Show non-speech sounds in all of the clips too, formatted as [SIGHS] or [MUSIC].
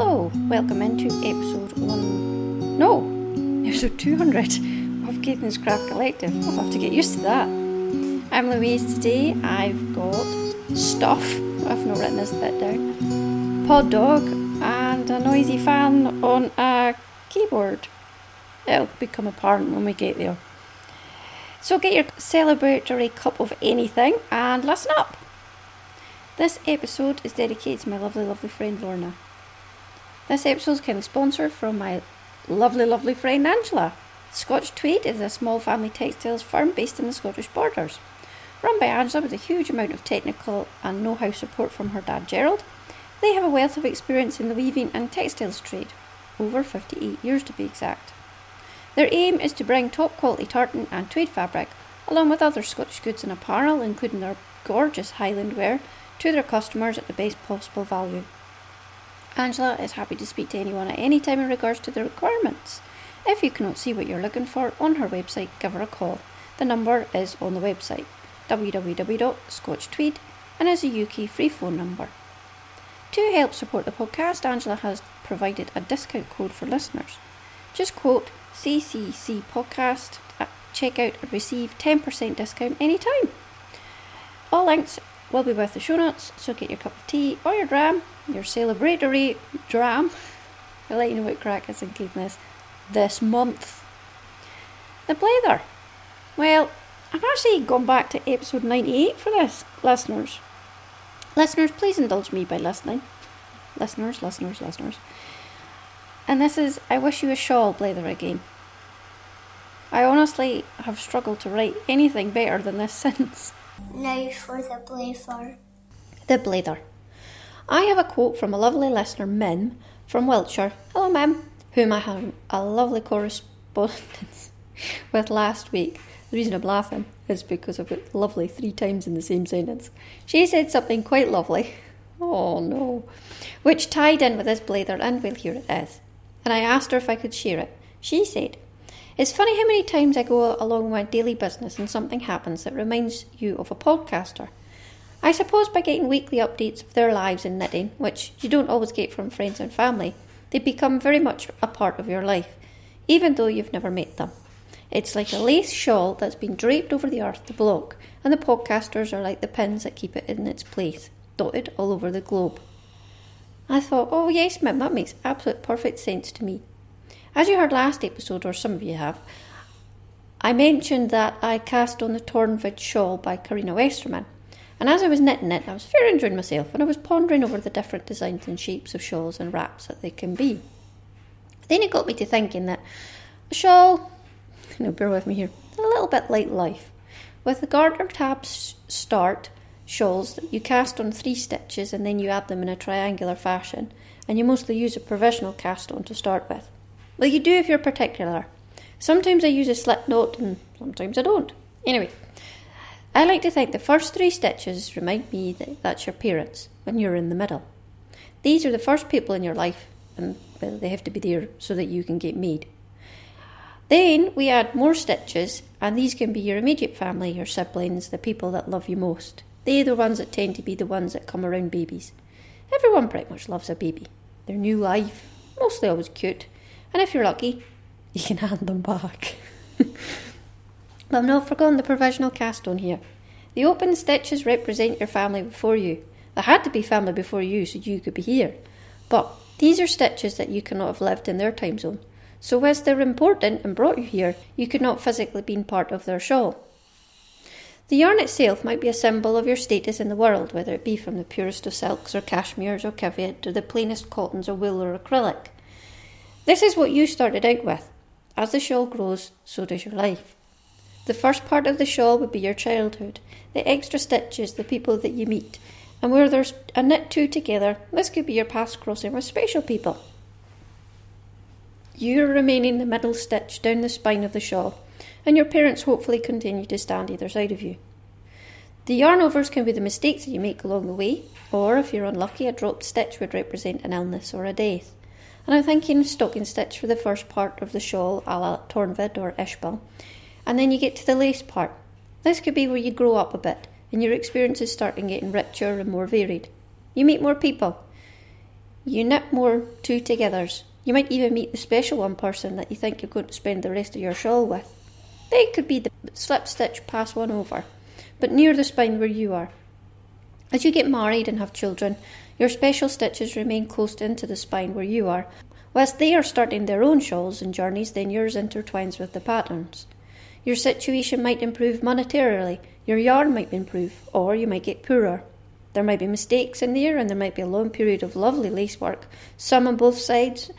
Hello, welcome into episode one. No, episode 200 of Caithness Craft Collective. I'll have to get used to that. I'm Louise today. I've got stuff, I've not written this bit down, pod dog, and a noisy fan on a keyboard. It'll become apparent when we get there. So get your celebratory cup of anything and listen up. This episode is dedicated to my lovely, lovely friend Lorna. This episode's is kind of sponsored from my lovely, lovely friend Angela. Scotch Tweed is a small family textiles firm based in the Scottish borders. Run by Angela with a huge amount of technical and know how support from her dad Gerald, they have a wealth of experience in the weaving and textiles trade, over 58 years to be exact. Their aim is to bring top quality tartan and tweed fabric, along with other Scottish goods and apparel, including their gorgeous Highland wear, to their customers at the best possible value. Angela is happy to speak to anyone at any time in regards to the requirements. If you cannot see what you're looking for on her website, give her a call. The number is on the website www.scotchtweed and is a UK free phone number. To help support the podcast, Angela has provided a discount code for listeners. Just quote CCC podcast at checkout and receive 10% discount anytime. All links will be with the show notes, so get your cup of tea or your dram, your celebratory dram. I'll let you know what craic is in Caithness this month. The Blether. Well, I've actually gone back to episode 98 for this, listeners. Listeners, please indulge me by listening. Listeners, listeners, listeners. And this is I Wish You a Shawl Blether again. I honestly have struggled to write anything better than this [LAUGHS] since. Now for the blether. The blether. I have a quote from a lovely listener, Mim, from Wiltshire. Hello, Mim, whom I had a lovely correspondence [LAUGHS] with last week. The reason I'm laughing is because I've got lovely three times in the same sentence. She said something quite lovely. Oh no. Which tied in with this blether, and well, here it is. And I asked her if I could share it. She said, It's funny how many times I go along my daily business and something happens that reminds you of a podcaster. I suppose by getting weekly updates of their lives in knitting, which you don't always get from friends and family, they become very much a part of your life, even though you've never met them. It's like a lace shawl that's been draped over the earth to block, and the podcasters are like the pins that keep it in its place, dotted all over the globe. I thought, oh yes, Mim, that makes absolute perfect sense to me. As you heard last episode, or some of you have, I mentioned that I cast on the Tornvid shawl by Karina Westerman. And as I was knitting it, I was very enjoying myself and I was pondering over the different designs and shapes of shawls and wraps that they can be. Then it got me to thinking that a shawl, [LAUGHS] you know, bear with me here, a little bit like life. With the garter tabs start shawls that you cast on three stitches and then you add them in a triangular fashion, and you mostly use a provisional cast on to start with. Well, you do if you're particular. Sometimes I use a slip knot and sometimes I don't. Anyway, I like to think the first three stitches remind me that that's your parents when you're in the middle. These are the first people in your life, and they have to be there so that you can get made. Then we add more stitches, and these can be your immediate family, your siblings, the people that love you most. They're the ones that tend to be the ones that come around babies. Everyone pretty much loves a baby. Their new life, mostly always cute, and if you're lucky, you can [LAUGHS] hand them back. [LAUGHS] but I've not forgotten the provisional cast on here. The open stitches represent your family before you. They had to be family before you so you could be here. But these are stitches that you cannot have lived in their time zone. So, as they're important and brought you here, you could not physically be part of their shawl. The yarn itself might be a symbol of your status in the world, whether it be from the purest of silks or cashmeres or qiviut to the plainest cottons or wool or acrylic. This is what you started out with. As the shawl grows, so does your life. The first part of the shawl would be your childhood, the extra stitches, the people that you meet, and where there's a knit two together, this could be your path crossing with special people. You're remaining the middle stitch down the spine of the shawl, and your parents hopefully continue to stand either side of you. The yarn overs can be the mistakes that you make along the way, or if you're unlucky, a dropped stitch would represent an illness or a death. And I'm thinking stocking stitch for the first part of the shawl, a la Tornvid or Ishbel, and then you get to the lace part. This could be where you grow up a bit, and your experiences start getting richer and more varied. You meet more people. You knit more two togethers. You might even meet the special one person that you think you're going to spend the rest of your shawl with. They could be the slip stitch pass one over, but near the spine where you are. As you get married and have children, your special stitches remain close into the spine where you are. Whilst they are starting their own shawls and journeys, then yours intertwines with the patterns. Your situation might improve monetarily, your yarn might improve, or you might get poorer. There might be mistakes in there, and there might be a long period of lovely lace work, some on both sides,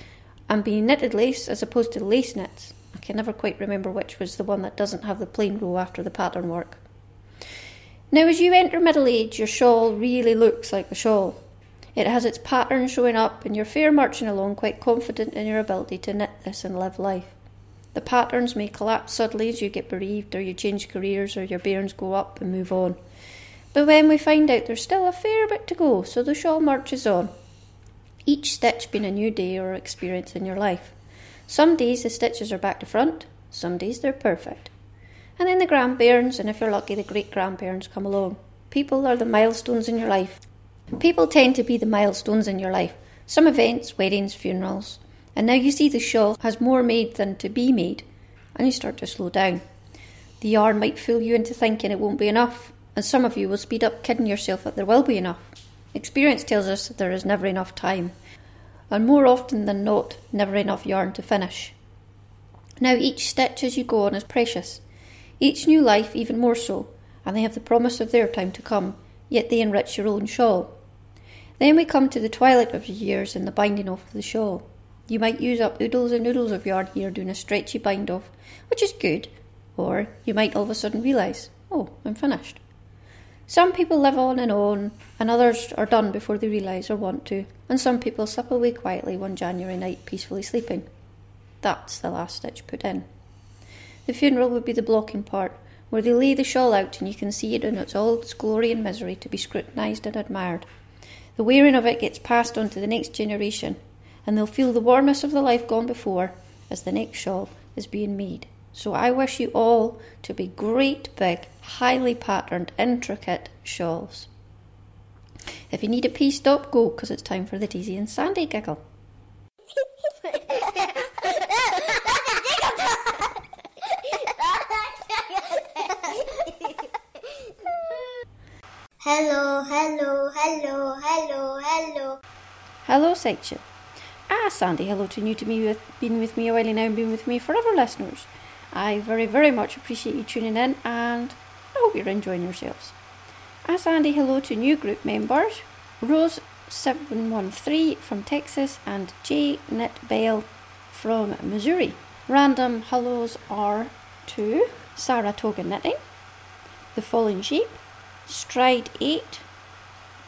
and being knitted lace as opposed to lace knits. I can never quite remember which was the one that doesn't have the plain row after the pattern work. Now, as you enter middle age, your shawl really looks like a shawl. It has its pattern showing up, and you're fair marching along, quite confident in your ability to knit this and live life. The patterns may collapse suddenly as you get bereaved, or you change careers, or your bairns go up and move on. But when we find out there's still a fair bit to go, so the shawl marches on. Each stitch being a new day or experience in your life. Some days the stitches are back to front, some days they're perfect. And then the grandparents, and if you're lucky, the great grandparents come along. People are the milestones in your life. People tend to be the milestones in your life. Some events, weddings, funerals. And now you see the shawl has more made than to be made, and you start to slow down. The yarn might fool you into thinking it won't be enough, and some of you will speed up kidding yourself that there will be enough. Experience tells us that there is never enough time, and more often than not, never enough yarn to finish. Now, each stitch as you go on is precious each new life even more so, and they have the promise of their time to come, yet they enrich your own shawl. Then we come to the twilight of the years and the binding off of the shawl. You might use up oodles and oodles of yarn here doing a stretchy bind off, which is good, or you might all of a sudden realise, oh, I'm finished. Some people live on and on, and others are done before they realise or want to, and some people slip away quietly one January night peacefully sleeping. That's the last stitch put in. The funeral would be the blocking part, where they lay the shawl out and you can see it in its all its glory and misery to be scrutinised and admired. The wearing of it gets passed on to the next generation, and they'll feel the warmness of the life gone before as the next shawl is being made. So I wish you all to be great, big, highly patterned, intricate shawls. If you need a pee stop, go, because it's time for the Daisy and Sandy giggle. [LAUGHS] Hello, hello, hello, hello, hello. Hello, section. Ah, Sandy, hello to you, to me, with, been with me a while now and been with me forever, listeners. I very, very much appreciate you tuning in and I hope you're enjoying yourselves. Ah, Sandy, hello to new group members Rose713 from Texas and J. Knit Bell from Missouri. Random hellos are to Saratoga Knitting, The Falling Sheep, Stride 8,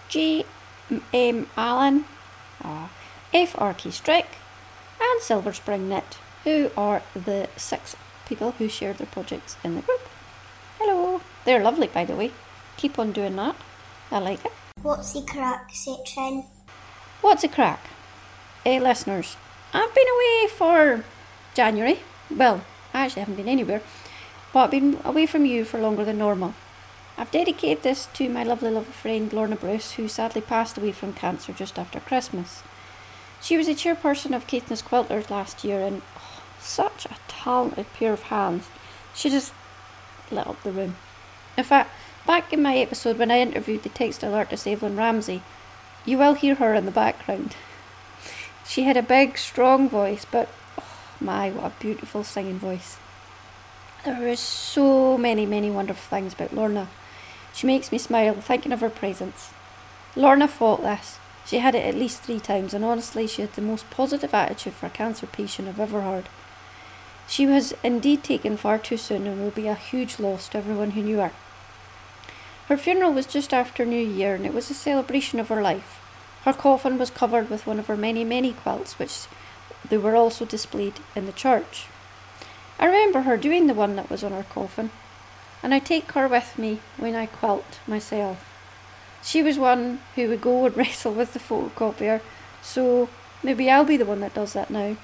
J. M. Allen, uh, F. R. Strick, and Silver Spring Knit, who are the six people who share their projects in the group. Hello! They're lovely, by the way. Keep on doing that. I like it. What's the craic section? What's a craic? Hey, listeners, I've been away for January. Well, I actually haven't been anywhere, but I've been away from you for longer than normal. I've dedicated this to my lovely, lovely friend Lorna Bruce, who sadly passed away from cancer just after Christmas. She was a chairperson of Caithness Quilters last year, and oh, such a talented pair of hands. She just lit up the room. In fact, back in my episode when I interviewed the textile artist Evelyn Ramsey, you will hear her in the background. She had a big, strong voice, but oh my, what a beautiful singing voice. There are so many, many wonderful things about Lorna. She makes me smile thinking of her presence. Lorna fought this. She had it at least three times, and honestly, she had the most positive attitude for a cancer patient I've ever heard. She was indeed taken far too soon and will be a huge loss to everyone who knew her. Her funeral was just after New Year, and it was a celebration of her life. Her coffin was covered with one of her many, many quilts, which they were also displayed in the church. I remember her doing the one that was on her coffin and I take her with me when I quilt myself. She was one who would go and [LAUGHS] wrestle with the photocopier, so maybe I'll be the one that does that now.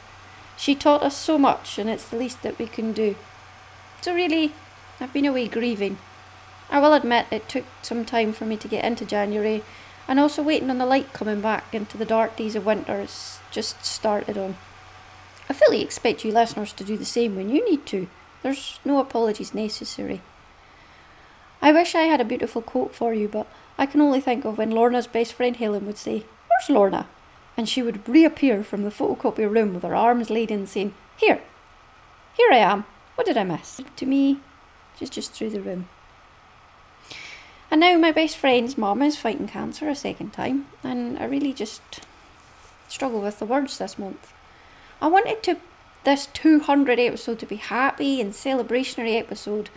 She taught us so much, and it's the least that we can do. So, really, I've been away grieving. I will admit it took some time for me to get into January, And also waiting on the light coming back into the dark days of winter it's just started on. I fully expect you listeners to do the same when you need to. There's no apologies necessary. I wish I had a beautiful quote for you, but I can only think of when Lorna's best friend Helen would say, Where's Lorna? And she would reappear from the photocopy room with her arms laden, saying, Here, here I am. What did I miss? To me, she's just through the room. And now my best friend's mum is fighting cancer a second time, and I really just struggle with the words this month. I wanted to this 200 episode to be happy and celebrationary episode,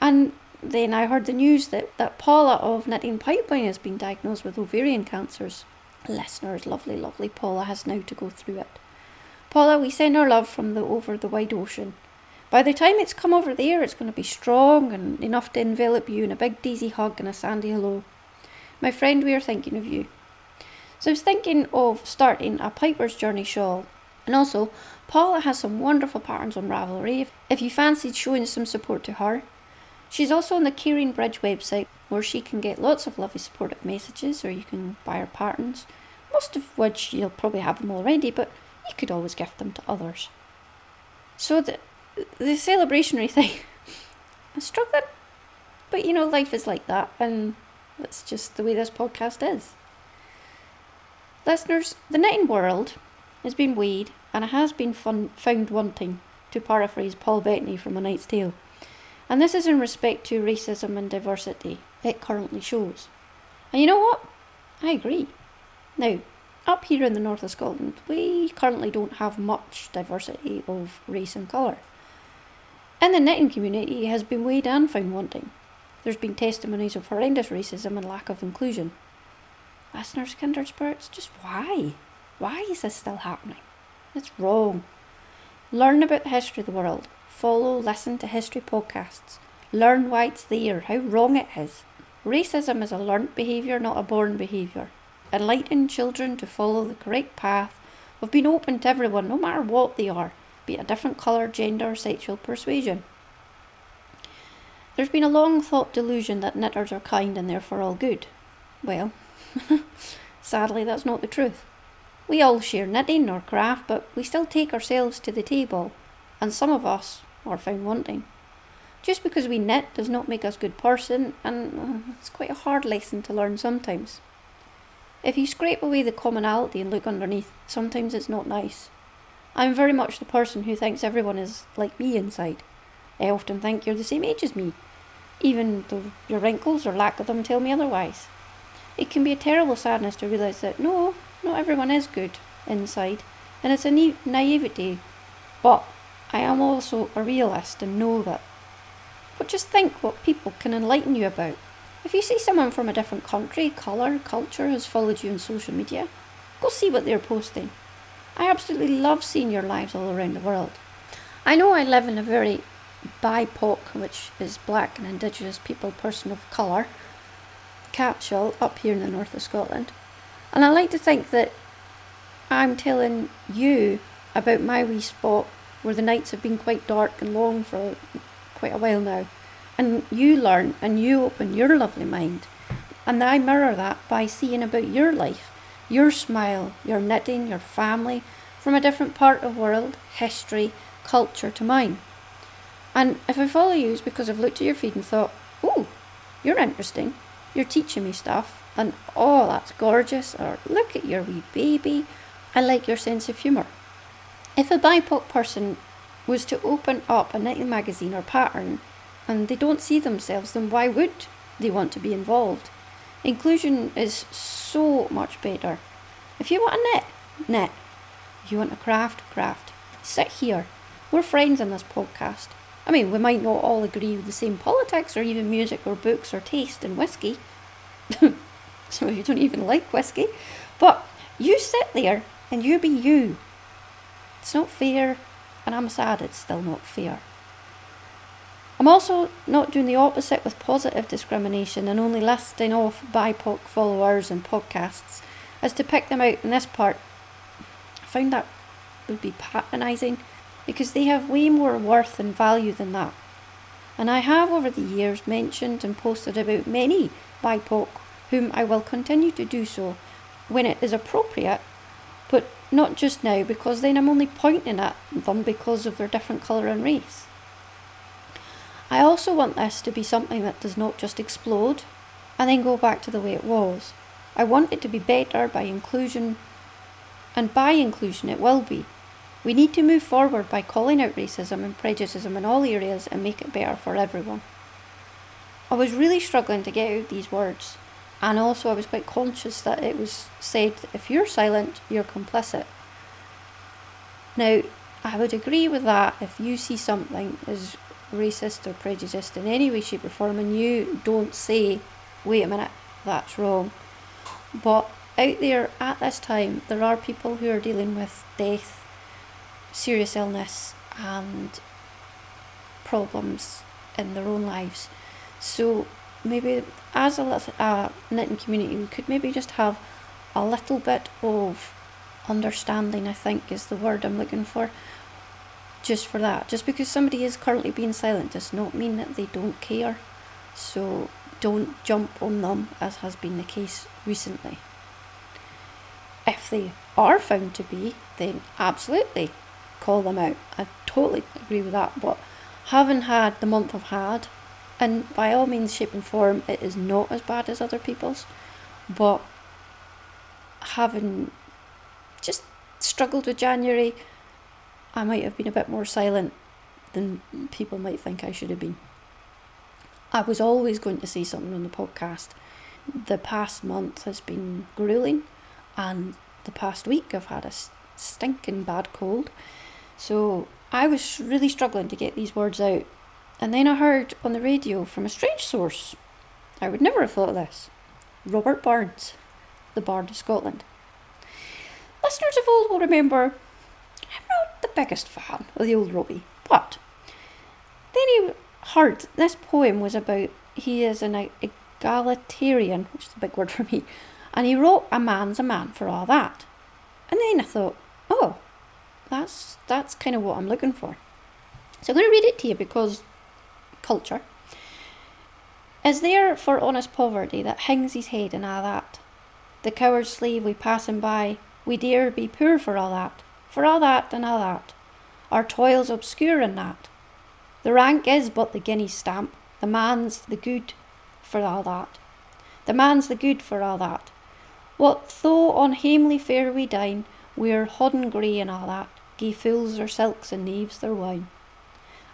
and then I heard the news that, that Paula of Knitting Pipeline has been diagnosed with ovarian cancers. Listeners, lovely, lovely Paula has now to go through it. Paula, we send our love from the over the wide ocean. By the time it's come over there, it's going to be strong and enough to envelop you in a big daisy hug and a sandy hello. My friend, we are thinking of you. So I was thinking of starting a Piper's Journey shawl. And also, Paula has some wonderful patterns on Ravelry if you fancied showing some support to her. She's also on the Caring Bridge website where she can get lots of lovely supportive messages or you can buy her patterns, most of which you'll probably have them already, but you could always gift them to others. So the, the celebrationary [LAUGHS] thing, I'm struggling. But you know, life is like that, and that's just the way this podcast is. Listeners, the knitting world has been weighed and it has been fun, found wanting, to paraphrase Paul Bettany from A Knight's Tale. And this is in respect to racism and diversity it currently shows. And you know what? I agree. Now, up here in the north of Scotland, we currently don't have much diversity of race and colour. And the knitting community has been weighed and found wanting. There's been testimonies of horrendous racism and lack of inclusion. Listeners, kindred spirits, just why? Why is this still happening? It's wrong. Learn about the history of the world. Follow, listen to history podcasts. Learn why it's there, how wrong it is. Racism is a learnt behaviour, not a born behaviour. Enlighten children to follow the correct path of being open to everyone, no matter what they are, be it a different colour, gender, or sexual persuasion. There's been a long thought delusion that knitters are kind and therefore all good. Well, [LAUGHS] sadly, that's not the truth. We all share knitting or craft, but we still take ourselves to the table, and some of us are found wanting. Just because we knit does not make us good person, and uh, it's quite a hard lesson to learn sometimes. If you scrape away the commonality and look underneath, sometimes it's not nice. I'm very much the person who thinks everyone is like me inside. I often think you're the same age as me, even though your wrinkles or lack of them tell me otherwise. It can be a terrible sadness to realise that no, not everyone is good inside, and it's a na- naivety. But I am also a realist and know that. But just think what people can enlighten you about. If you see someone from a different country, colour, culture has followed you on social media, go see what they're posting. I absolutely love seeing your lives all around the world. I know I live in a very BIPOC, which is black and indigenous people, person of colour, capsule up here in the north of Scotland. And I like to think that I'm telling you about my wee spot where the nights have been quite dark and long for quite a while now. And you learn and you open your lovely mind. And I mirror that by seeing about your life, your smile, your knitting, your family, from a different part of world, history, culture to mine. And if I follow you, it's because I've looked at your feed and thought, oh, you're interesting. You're teaching me stuff. And oh, that's gorgeous. Or look at your wee baby. I like your sense of humour. If a BIPOC person was to open up a knitting magazine or pattern and they don't see themselves, then why would they want to be involved? Inclusion is so much better. If you want to knit, knit. If you want to craft, craft. Sit here. We're friends in this podcast. I mean, we might not all agree with the same politics or even music or books or taste in whiskey. [LAUGHS] Some of you don't even like whiskey. But you sit there and you be you. It's not fair, and I'm sad it's still not fair. I'm also not doing the opposite with positive discrimination and only listing off BIPOC followers and podcasts as to pick them out in this part. I found that would be patronising because they have way more worth and value than that. And I have over the years mentioned and posted about many BIPOC whom I will continue to do so when it is appropriate, but not just now because then I'm only pointing at them because of their different colour and race. I also want this to be something that does not just explode and then go back to the way it was. I want it to be better by inclusion, and by inclusion it will be. We need to move forward by calling out racism and prejudice in all areas and make it better for everyone. I was really struggling to get out these words, and also I was quite conscious that it was said if you're silent, you're complicit. Now, I would agree with that if you see something as racist or prejudiced in any way, shape, or form, and you don't say, wait a minute, that's wrong. But out there at this time, there are people who are dealing with death, serious illness, and problems in their own lives. So maybe as a uh, knitting community, we could maybe just have a little bit of understanding. I think is the word I'm looking for. Just for that, just because somebody is currently being silent does not mean that they don't care. So don't jump on them, as has been the case recently. If they are found to be, then absolutely call them out. I totally agree with that. But having had the month I've had, and by all means, shape and form, it is not as bad as other people's, but having just struggled with January, I might have been a bit more silent than people might think I should have been. I was always going to say something on the podcast. The past month has been grueling, and the past week I've had a stinking bad cold. So I was really struggling to get these words out and then I heard on the radio from a strange source. I would never have thought of this. Robert Burns, the Bard of Scotland. Listeners of old will remember I'm not the biggest fan of the old Robbie, but then he heard this poem was about he is an egalitarian, which is a big word for me, and he wrote a man's a man for all that. And then I thought, oh, that's that's kind of what I'm looking for. So I'm going to read it to you because culture, is there for honest poverty that hangs his head and all that. The coward slave we pass him by, we dare be poor for all that, for all that and all that. Our toils obscure in that. The rank is but the guinea stamp, the man's the good for all that. The man's the good for all that. What though on hamely fare we dine, we're hodden grey and all that, gie fools their silks and knaves their wine.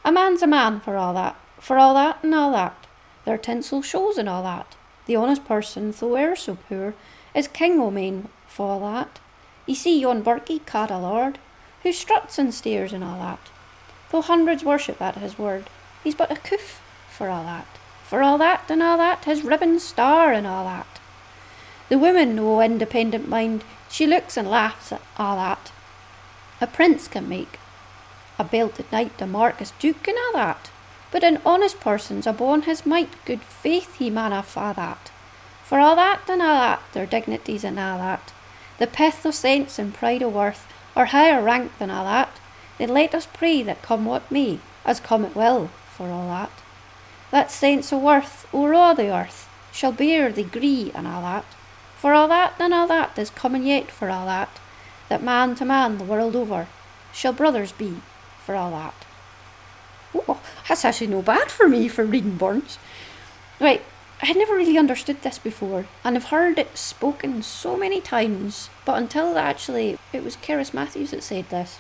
A man's a man for all that, for all that and all that, their tinsel shows and all that. The honest person, though e'er so poor, is king o' men for all that. Ye see yon Birkie cad a lord, who struts and stares and all that. Though hundreds worship at his word, he's but a coof for all that. For all that and all that, his ribbon star and all that. The woman, o' independent mind, she looks and laughs at all that. A prince can make a belted knight a Marquis Duke and all that. But an honest person's upon his might, good faith he manna fa that. For all that and all that, their dignities and all that, the pith o' sense and pride o' worth, are higher rank than all that, then let us pray that come what may, as come it will, for all that. That sense o' worth o'er all the earth shall bear the gree and all that, for all that and all that is coming yet for all that, that man to man the world over shall brothers be for all that. Oh, that's actually no bad for me for reading Burns. Right, I had never really understood this before, and I've heard it spoken so many times, but until actually it was Cerys Matthews that said this.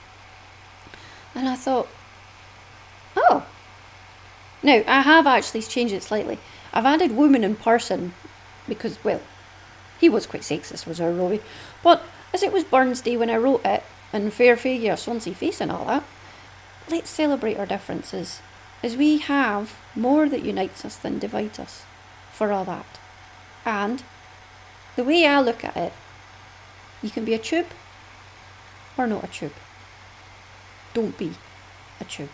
And I thought, oh. Now, I have actually changed it slightly. I've added woman in person because, well, he was quite sexist, was our Robbie. But as it was Burns Day when I wrote it, and fair figure, swansea face and all that, let's celebrate our differences, as we have more that unites us than divides us, for all that. And the way I look at it, you can be a tube or not a tube. Don't be a tube.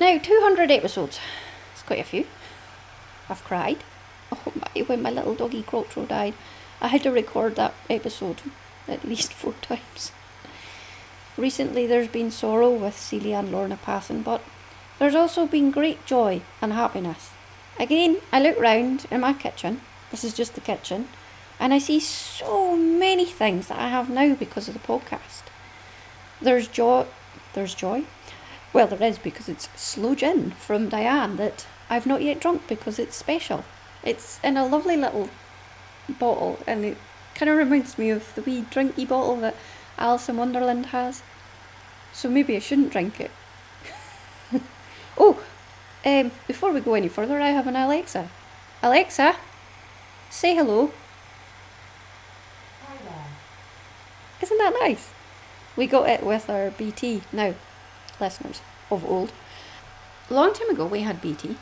Now, 200 episodes. It's quite a few. I've cried. [LAUGHS] Oh my, when my little doggy Quattro died, I had to record that episode at least four [LAUGHS] times. Recently, there's been sorrow with Celia and Lorna passing, but there's also been great joy and happiness. Again, I look round in my kitchen. This is just the kitchen. And I see so many things that I have now because of the podcast. There's joy. There's joy. Well, there is because it's sloe gin from Diane that I've not yet drunk because it's special. It's in a lovely little bottle and it kind of reminds me of the wee drinky bottle that Alice in Wonderland has. So maybe I shouldn't drink it. [LAUGHS] oh, um, before we go any further, I have an Alexa. Alexa, say hello. Hi there. Isn't that nice? We got it with our BT. Now, listeners of old, a long time ago we had BT,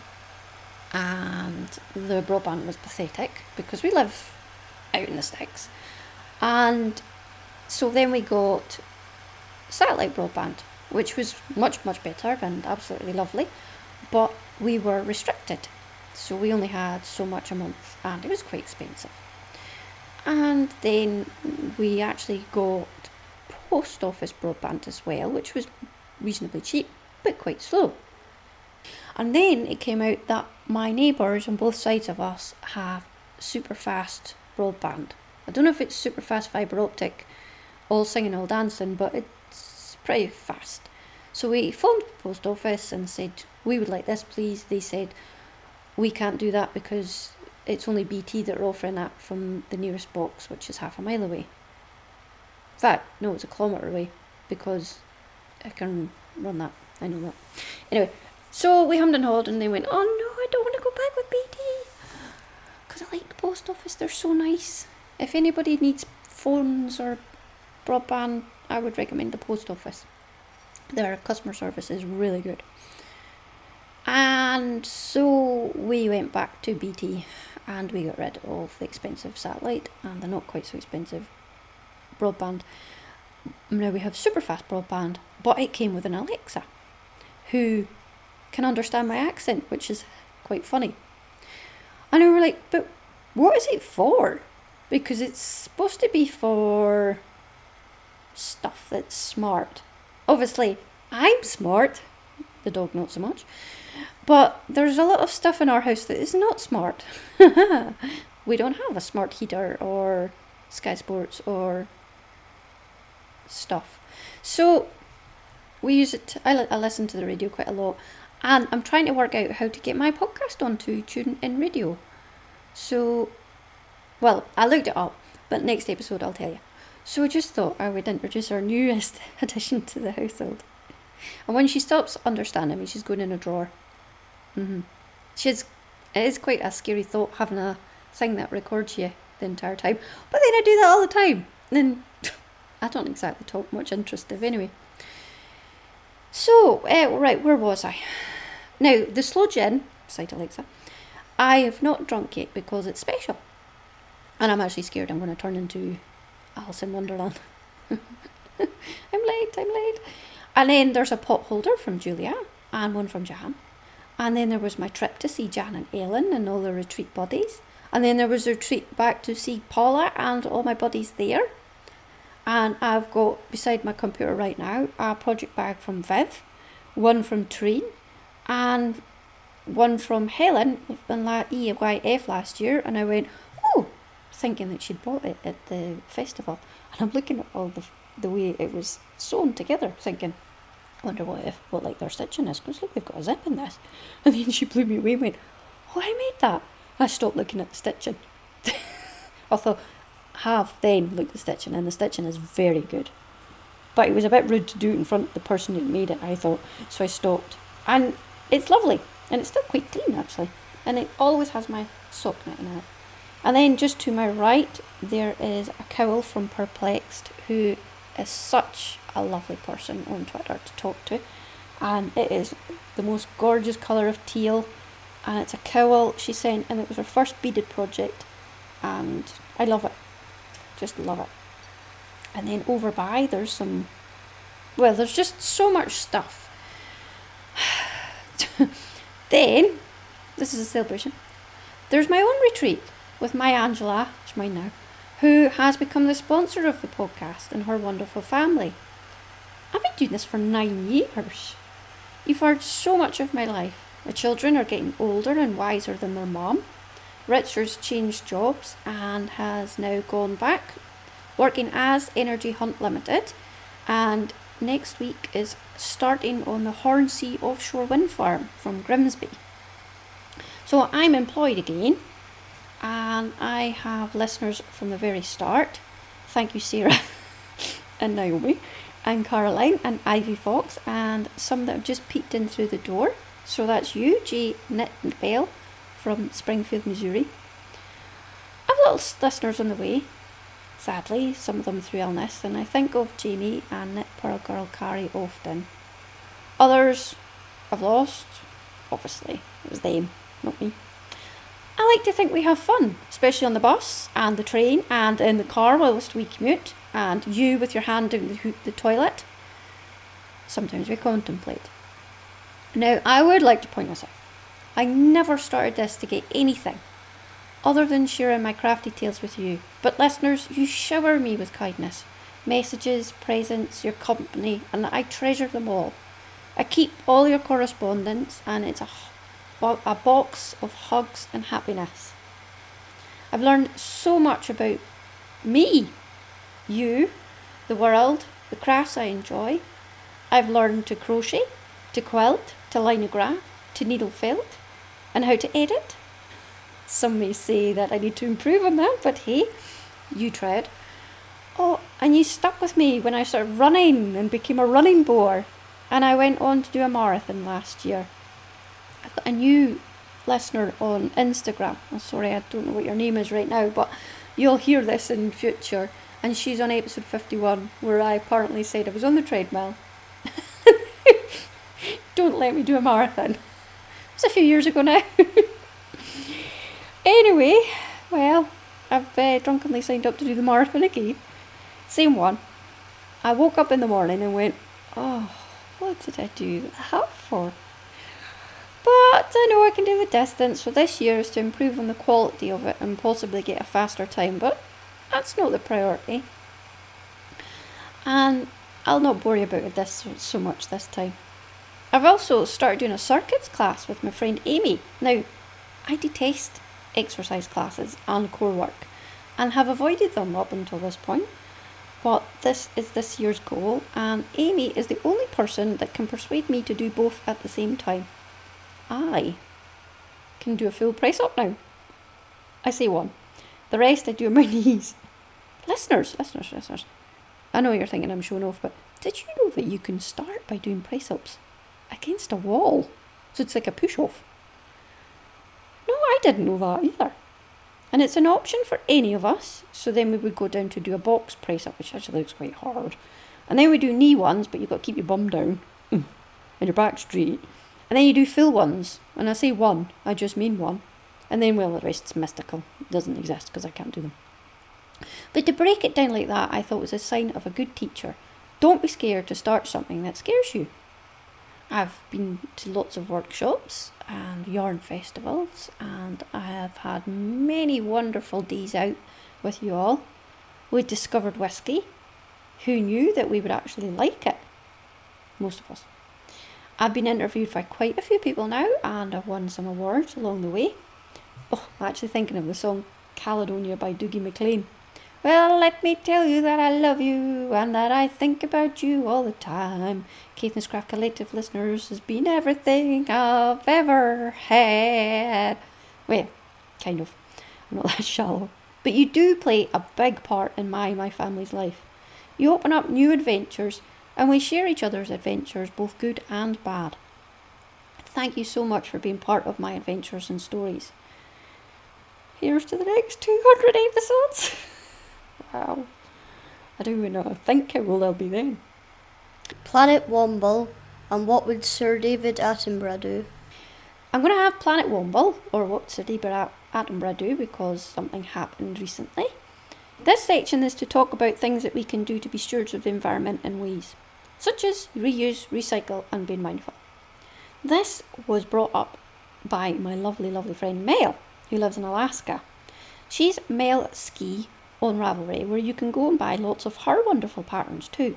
and the broadband was pathetic because we live out in the sticks, and so then we got satellite broadband, which was much much better and absolutely lovely, but we were restricted, so we only had so much a month, and it was quite expensive. And then we actually got post office broadband as well, which was reasonably cheap but quite slow. And then it came out that my neighbours on both sides of us have super fast broadband. I don't know if it's super fast fibre optic, all singing, all dancing, but it's pretty fast. So we phoned the post office and said, We would like this, please. They said, We can't do that because it's only BT that are offering that from the nearest box, which is half a mile away. In fact, no, it's a kilometre away because I can run that. I know that. Anyway, so we hummed and hawed and they went, Oh no, I don't want to go back with BT because I like the post office, they're so nice. If anybody needs phones or broadband, I would recommend the post office. Their customer service is really good. And so we went back to BT and we got rid of the expensive satellite and the not quite so expensive broadband. Now we have super fast broadband, but it came with an Alexa who can understand my accent, which is quite funny. And we were like, but what is it for? Because it's supposed to be for stuff that's smart. Obviously, I'm smart, the dog not so much. But there's a lot of stuff in our house that is not smart. [LAUGHS] we don't have a smart heater or Sky Sports or stuff. So we use it. I, li- I listen to the radio quite a lot, and I'm trying to work out how to get my podcast onto Tune in Radio. So, well, I looked it up, but next episode I'll tell you. So I just thought I would introduce our newest [LAUGHS] addition to the household. And when she stops understanding me, she's going in a drawer. hmm She's it is quite a scary thought having a thing that records you the entire time. But then I do that all the time. Then [LAUGHS] I don't exactly talk much interesting anyway. So, uh, right, where was I? Now, the sloe gin, side Alexa, I have not drunk yet because it's special. And I'm actually scared I'm going to turn into Alice in Wonderland. [LAUGHS] I'm late, I'm late. And then there's a pot holder from Julia and one from Jan. And then there was my trip to see Jan and Ellen and all the retreat buddies. And then there was a retreat back to see Paula and all my buddies there. And I've got beside my computer right now a project bag from Viv, one from Trine, and one from Helen in EYF last year. And I went, thinking that she'd bought it at the festival. And I'm looking at all the the way it was sewn together, thinking, I wonder what if what like their stitching is. Because look, we've got a zip in this. [LAUGHS] And then she blew me away and went, oh, I made that. I stopped looking at the stitching. [LAUGHS] Although have then looked at the stitching, and the stitching is very good. But it was a bit rude to do it in front of the person who made it, I thought, so I stopped. And it's lovely, and it's still quite clean actually, and it always has my sock knitting in it. And then just to my right, there is a cowl from Perplexed, who is such a lovely person on Twitter to talk to, and it is the most gorgeous colour of teal, and it's a cowl she sent, and it was her first beaded project, and I love it, just love it. And then over by there's some, well, there's just so much stuff. [SIGHS] then, this is a celebration. There's my own retreat with my Angela, it's mine now, who has become the sponsor of the podcast and her wonderful family. I've been doing this for nine years. You've heard so much of my life, The children are getting older and wiser than their mom. Richard's changed jobs and has now gone back working as Energy Hunt Limited and next week is starting on the Hornsea offshore wind farm from Grimsby. So I'm employed again and I have listeners from the very start. Thank you, Sarah [LAUGHS] and Naomi and Caroline and Ivy Fox and some that have just peeked in through the door. So that's you, G. Knit Bell from Springfield, Missouri. I've little listeners on the way, sadly, some of them through illness, and I think of Jamie and Knit Purl Girl Carrie often. Others I've lost, obviously, it was them, not me. I like to think we have fun, especially on the bus and the train and in the car whilst we commute, and you with your hand in the, the toilet. Sometimes we contemplate. Now, I would like to point this out. I never started this to get anything other than sharing my crafty tales with you. But listeners, you shower me with kindness, messages, presents, your company, and I treasure them all. I keep all your correspondence, and it's a, a box of hugs and happiness. I've learned so much about me, you, the world, the crafts I enjoy. I've learned to crochet, to quilt, to linograph, to needle felt, and how to edit some may say that I need to improve on that, but hey, you tried. Oh, and you stuck with me when I started running and became a running bore. And I went on to do a marathon last year. I've got a new listener on Instagram. I'm sorry, I don't know what your name is right now, but you'll hear this in future. And she's on episode 51, where I apparently said I was on the treadmill. [LAUGHS] don't let me do a marathon. It's a few years ago now. [LAUGHS] Anyway, well, I've uh, drunkenly signed up to do the marathon again. Same one. I woke up in the morning and went, oh, what did I do that for? But I know I can do the distance, so this year is to improve on the quality of it and possibly get a faster time, but that's not the priority. And I'll not you about this so much this time. I've also started doing a circuits class with my friend Amy. Now, I detest exercise classes and core work and have avoided them up until this point. But this is this year's goal, and Amy is the only person that can persuade me to do both at the same time. I can do a full press up now. I say one. The rest I do on my [LAUGHS] knees. Listeners, listeners, listeners. I know you're thinking I'm showing off, but did you know that you can start by doing press ups against a wall? So it's like a push off. No, I didn't know that either. And it's an option for any of us. So then we would go down to do a box press up, which actually looks quite hard. And then we do knee ones, but you've got to keep your bum down mm. and your back straight. And then you do full ones. And I say one, I just mean one. And then, well, the rest's mystical. It doesn't exist because I can't do them. But to break it down like that, I thought was a sign of a good teacher. Don't be scared to start something that scares you. I've been to lots of workshops and yarn festivals, and I have had many wonderful days out with you all. We discovered whiskey. Who knew that we would actually like it? Most of us. I've been interviewed by quite a few people now, and I've won some awards along the way. Oh, I'm actually thinking of the song Caledonia by Dougie MacLean. Well, let me tell you that I love you and that I think about you all the time. Caithness Craft Collective listeners has been everything I've ever had. Well, kind of. I'm not [LAUGHS] that shallow. But you do play a big part in my my family's life. You open up new adventures and we share each other's adventures, both good and bad. Thank you so much for being part of my adventures and stories. Here's to the next 200 episodes. [LAUGHS] Wow. I don't even know. think how old I'll be then. Planet Womble, and what would Sir David Attenborough do? I'm going to have Planet Womble, or what Sir David Attenborough do, because something happened recently. This section is to talk about things that we can do to be stewards of the environment in ways, such as reuse, recycle, and being mindful. This was brought up by my lovely, lovely friend Mel, who lives in Alaska. She's Mel Ski on Ravelry, where you can go and buy lots of her wonderful patterns too.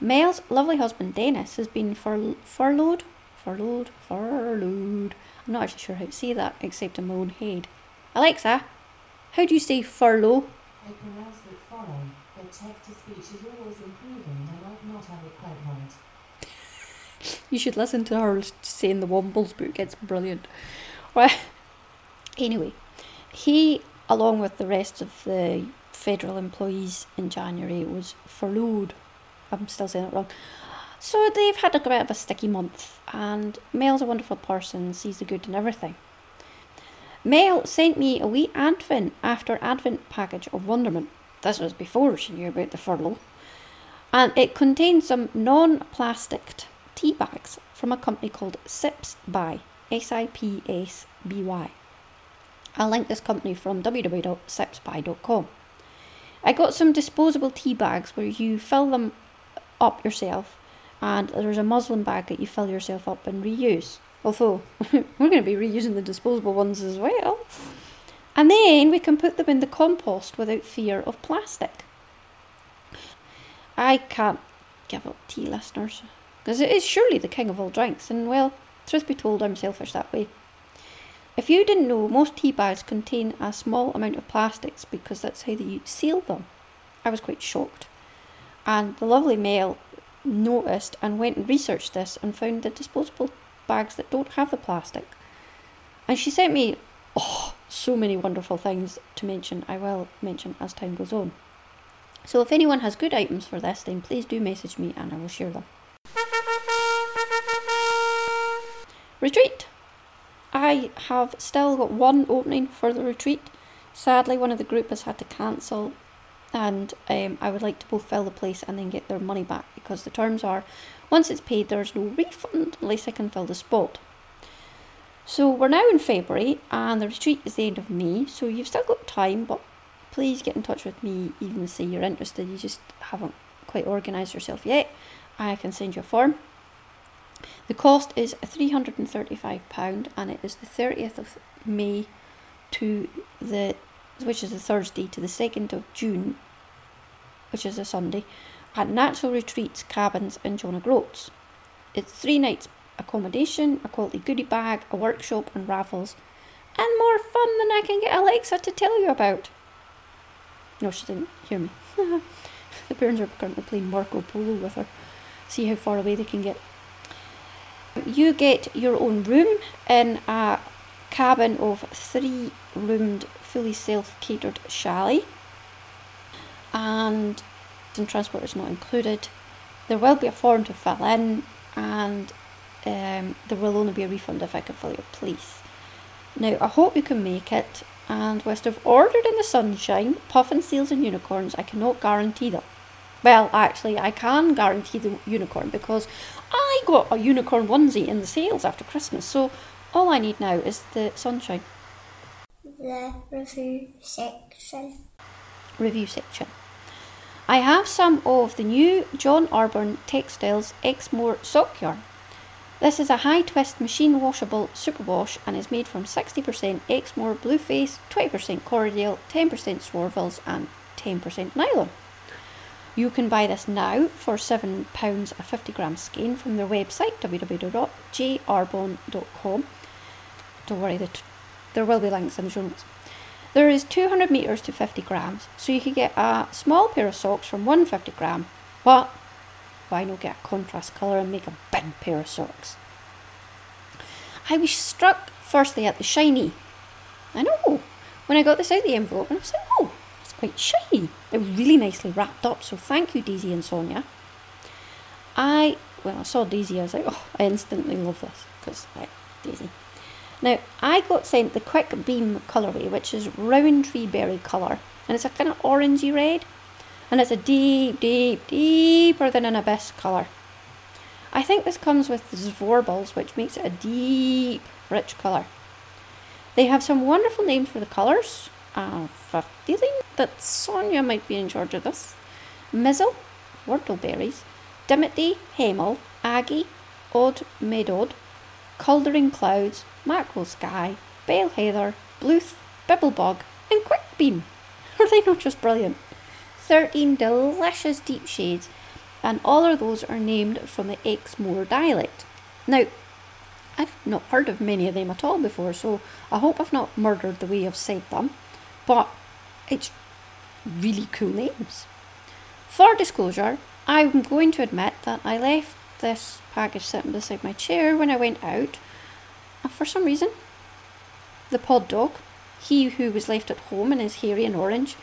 Mel's lovely husband Dennis has been fur- furloughed, furloughed, furloughed. I'm not actually sure how to say that except in my own head. Alexa, how do you say furlough? I pronounce it follow, but text to speech is always improving and I might not have it quite right. You should listen to her saying the Wombles book. It's brilliant. Well, [LAUGHS] anyway, he, along with the rest of the federal employees in January, was furloughed. I'm still saying it wrong. So they've had a bit of a sticky month, and Mel's a wonderful person, sees the good in everything. Mel sent me a wee Advent after Advent package of wonderment. This was before she knew about the furlough. And it contained some non plastic tea bags from a company called Sips By, S I P S B Y. I'll link this company from www.sipsby.com. I got some disposable tea bags where you fill them up yourself, and there's a muslin bag that you fill yourself up and reuse. Although [LAUGHS] we're going to be reusing the disposable ones as well. And then we can put them in the compost without fear of plastic. I can't give up tea, listeners, because it is surely the king of all drinks, and well, truth be told, I'm selfish that way. If you didn't know, most tea bags contain a small amount of plastics because that's how they seal them. I was quite shocked. And the lovely Mel noticed and went and researched this and found the disposable bags that don't have the plastic. And she sent me, oh, so many wonderful things to mention. I will mention as time goes on. So if anyone has good items for this, then please do message me and I will share them. Retreat. I have still got one opening for the retreat. Sadly, one of the group has had to cancel, and um, I would like to both fill the place and then get their money back because the terms are once it's paid, there's no refund unless I can fill the spot. So we're now in February, and the retreat is the end of May, so you've still got time, but please get in touch with me, even say you're interested, you just haven't quite organised yourself yet. I can send you a form. The cost is £335 and it is the 30th of May to the which is the Thursday to the 2nd of June, which is a Sunday, at Natural Retreats Cabins in John O'Groats. It's three nights accommodation, a quality goodie bag, a workshop and raffles, and more fun than I can get Alexa to tell you about. No, she didn't hear me. [LAUGHS] the parents are currently playing Marco Polo with her. See how far away they can get. You get your own room in a cabin of three roomed, fully self catered chalet, and, and transport is not included. There will be a form to fill in, and um, there will only be a refund if I can fill your place. Now, I hope you can make it, and whilst I've ordered in the sunshine, puffin seals and unicorns, I cannot guarantee them. Well, actually, I can guarantee the unicorn because I got a unicorn onesie in the sales after Christmas, so all I need now is the sunshine. The review section. Review section. I have some of the new John Arbon Textiles Exmoor sock yarn. This is a high twist machine washable superwash and is made from 60% Exmoor Blueface, 20% Corriedale, 10% Zwartbles, and 10% nylon. You can buy this now for £7 a 50 gram skein from their website www.jarbon.com. Don't worry, there will be links in the show notes. There is 200 metres to 50 grams, so you could get a small pair of socks from 150 gram, but why not get a contrast colour and make a big pair of socks? I was struck firstly at the shiny. I know, when I got this out of the envelope, and I was like, oh, it's quite shiny. They're really nicely wrapped up, so thank you, Daisy and Sonia. I, when I saw Daisy, I was like, oh, I instantly love this, because, like, Daisy. Now, I got sent the Quick Beam colourway, which is round tree berry colour, and it's a kind of orangey red, and it's a deep, deep, deeper than an abyss colour. I think this comes with Zwartbles, which makes it a deep, rich colour. They have some wonderful names for the colours, I have a feeling that Sonia might be in charge of this. Mizzle, Whortleberries, Dimity, Hemel, Aggie, Odd Medod, Culdering Clouds, Mackerel Sky, Bale Heather, Bluth, Bibblebug, and Quickbeam. [LAUGHS] Are they not just brilliant? 13 delicious deep shades, and all of those are named from the Exmoor dialect. Now, I've not heard of many of them at all before, so I hope I've not murdered the way I've said them. But it's really cool names. For disclosure, I'm going to admit that I left this package sitting beside my chair when I went out, Uh, for some reason, the pod dog, he who was left at home and is hairy and orange,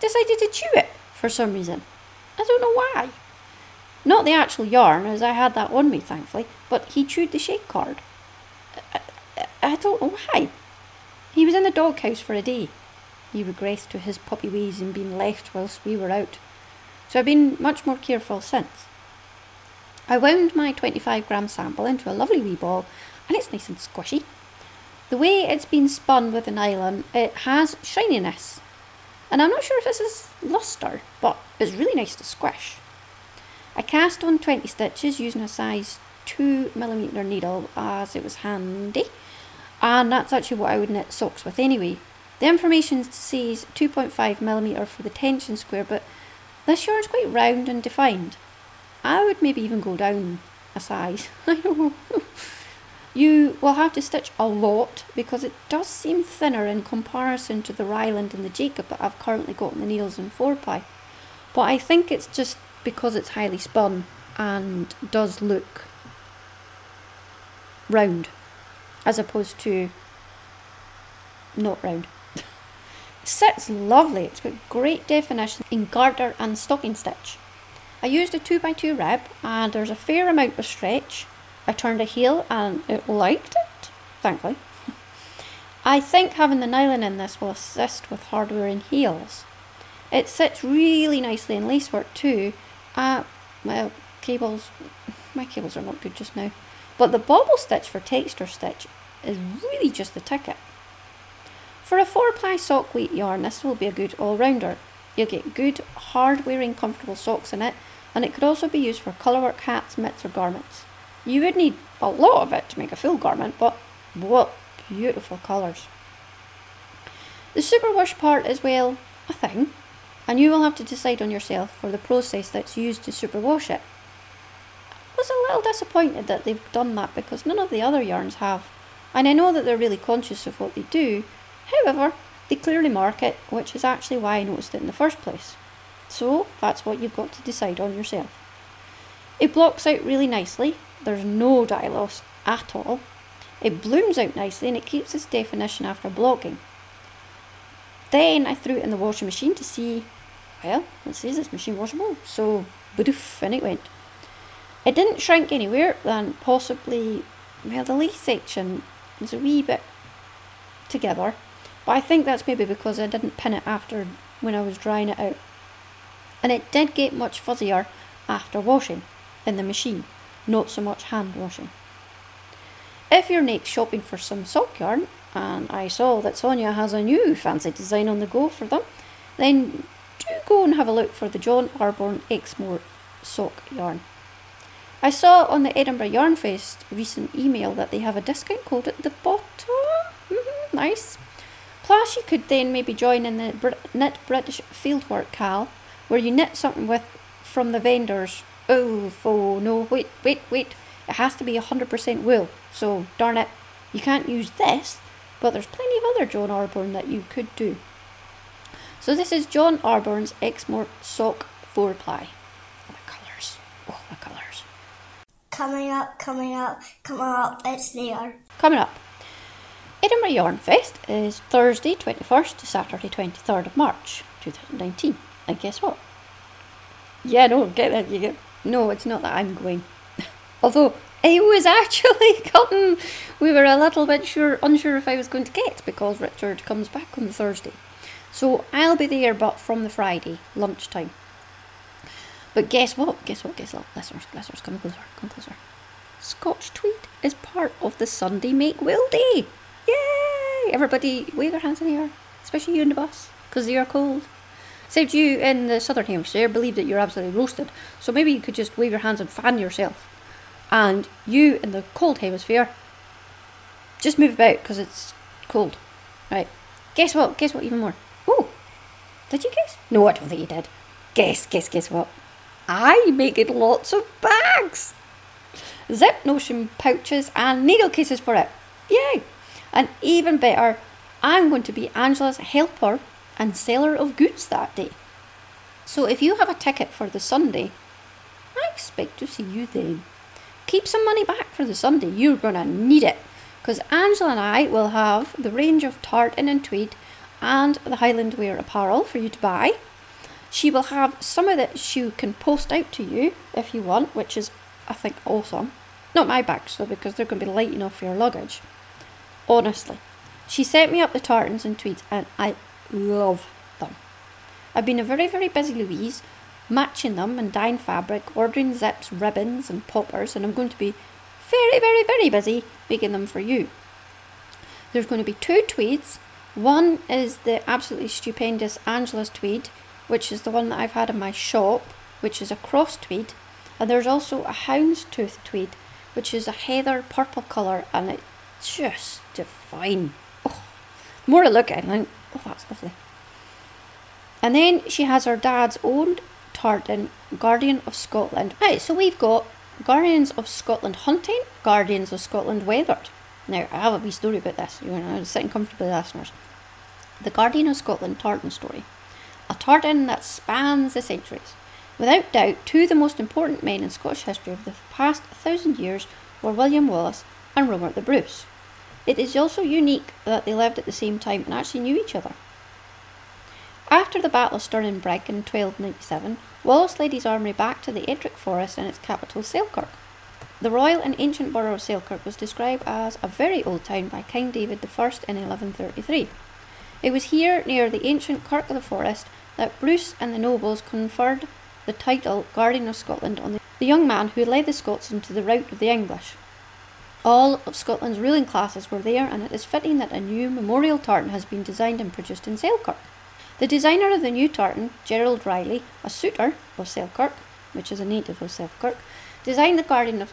decided to chew it for some reason. I don't know why. Not the actual yarn, as I had that on me, thankfully, but he chewed the shake card. I, I, I don't know why. He was in the doghouse for a day. He regressed to his puppy ways and been left whilst we were out. So I've been much more careful since. I wound my 25 gram sample into a lovely wee ball, and it's nice and squishy. The way it's been spun with a nylon, it has shininess. And I'm not sure if this is luster, but it's really nice to squish. I cast on 20 stitches using a size 2mm needle as it was handy, and that's actually what I would knit socks with anyway. The information says 2.5mm for the tension square, but this yarn's quite round and defined. I would maybe even go down a size. [LAUGHS] I know. You will have to stitch a lot because it does seem thinner in comparison to the Ryeland and the Jacob that I've currently got in the needles in 4 ply. But I think it's just because it's highly spun and does look round as opposed to not round. It [LAUGHS] sits lovely, it's got great definition in garter and stocking stitch. I used a 2x2 rib and there's a fair amount of stretch. I turned a heel and it liked it, thankfully. I think having the nylon in this will assist with hardware in heels. It sits really nicely in lacework too. Uh, well, cables, my cables are not good just now. But the bobble stitch for texture stitch is really just the ticket. For a 4 ply sock weight yarn, this will be a good all rounder. You'll get good, hard wearing, comfortable socks in it, and it could also be used for colourwork hats, mitts, or garments. You would need a lot of it to make a full garment, but what beautiful colours. The superwash part is, well, a thing, and you will have to decide on yourself for the process that's used to superwash it. I was a little disappointed that they've done that because none of the other yarns have, and I know that they're really conscious of what they do, however, they clearly mark it, which is actually why I noticed it in the first place. So that's what you've got to decide on yourself. It blocks out really nicely, there's no dye loss at all. It blooms out nicely and it keeps its definition after blocking. Then I threw it in the washing machine to see, well, it says it's machine washable, so boof, and it went. It didn't shrink anywhere than possibly, well, the lace section was a wee bit together, but I think that's maybe because I didn't pin it after when I was drying it out. And it did get much fuzzier after washing in the machine, not so much hand washing. If you're next shopping for some sock yarn, and I saw that Sonia has a new fancy design on the go for them, then do go and have a look for the John Arbon Exmoor sock yarn. I saw on the Edinburgh Yarn Fest recent email that they have a discount code at the bottom. Mhm, nice. Plus, you could then maybe join in the Brit- Knit British Fieldwork Cal, where you knit something with from the vendors. Oh, oh no, wait, wait, wait. It has to be 100% wool. So, darn it, you can't use this, but there's plenty of other John Arbon that you could do. So, this is John Arbon's Exmoor Sock 4 ply. Oh, the colours. Oh, the colours. Coming up, coming up, coming up, it's there. Coming up, Edinburgh Yarn Fest is Thursday 21st to Saturday 23rd of March 2019. And guess what? Yeah, no, get that, You get. No, it's not that I'm going. Although I was actually [LAUGHS] cutting, we were a little bit sure, unsure if I was going to get because Richard comes back on the Thursday. So I'll be there, but from the Friday lunchtime. But guess what? Guess what? Guess what? Listeners, listeners, come closer, come closer. Scotch Tweed is part of the Sunday Make Will Day. Yay! Everybody wave their hands in the air, especially you in the bus, because are cold. Except you in the southern hemisphere believe that you're absolutely roasted, so maybe you could just wave your hands and fan yourself. And you in the cold hemisphere, just move about because it's cold. Right. Guess what? Guess what? Even more. Oh, did you guess? No, I don't think you did. Guess, guess, guess what? I make it lots of bags. zip notion pouches, and needle cases for it. Yay! And even better, I'm going to be Angela's helper and seller of goods that day. So if you have a ticket for the Sunday, I expect to see you then. Keep some money back for the Sunday, you're going to need it. Because Angela and I will have the range of tartan and tweed and the Highland wear apparel for you to buy. She will have some of that she can post out to you if you want, which is, I think, awesome. Not my bags though, because they're going to be light enough for your luggage. Honestly. She sent me up the tartans and tweeds, and I love them. I've been a very, very busy Louise, matching them and dyeing fabric, ordering zips, ribbons, and poppers, and I'm going to be very, very, very busy making them for you. There's going to be two tweeds. One is the absolutely stupendous Angela's tweed, which is the one that I've had in my shop, which is a cross tweed. And there's also a houndstooth tweed, which is a heather purple colour, and it's just divine. Oh, the more I look at it, oh, that's lovely. And then she has her dad's own tartan, Guardian of Scotland. Right, so we've got Guardians of Scotland hunting, Guardians of Scotland weathered. Now, I have a wee story about this. You're going to sit comfortably, listeners. The Guardian of Scotland tartan story. A tartan that spans the centuries. Without doubt, two of the most important men in Scottish history of the past thousand years were William Wallace and Robert the Bruce. It is also unique that they lived at the same time and actually knew each other. After the Battle of Stirling Brig in 1297, Wallace led his army back to the Ettrick Forest and its capital Selkirk. The royal and ancient borough of Selkirk was described as a very old town by King David I in 1133. It was here, near the ancient Kirk of the Forest, that Bruce and the nobles conferred the title Guardian of Scotland on the young man who led the Scots into the rout of the English. All of Scotland's ruling classes were there, and it is fitting that a new memorial tartan has been designed and produced in Selkirk. The designer of the new tartan, Gerald Riley, a souter of Selkirk, which is a native of Selkirk, designed the Guardian of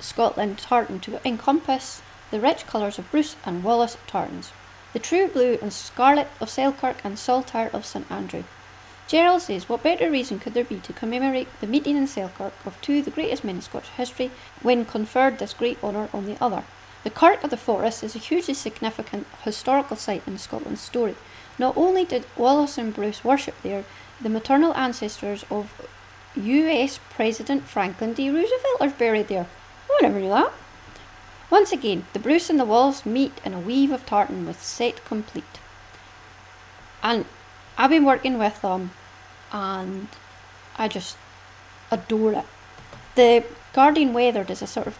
Scotland tartan to encompass the rich colours of Bruce and Wallace tartans, the true blue and scarlet of Selkirk and saltire of St Andrew. Gerald says, what better reason could there be to commemorate the meeting in Selkirk of two of the greatest men in Scottish history when conferred this great honour on the other? The Kirk of the Forest is a hugely significant historical site in Scotland's story. Not only did Wallace and Bruce worship there, the maternal ancestors of US President Franklin D. Roosevelt are buried there. Oh, I never knew that. Once again, the Bruce and the Wallace meet in a weave of tartan with set complete. And I've been working with them and I just adore it. The Guardian Weathered is a sort of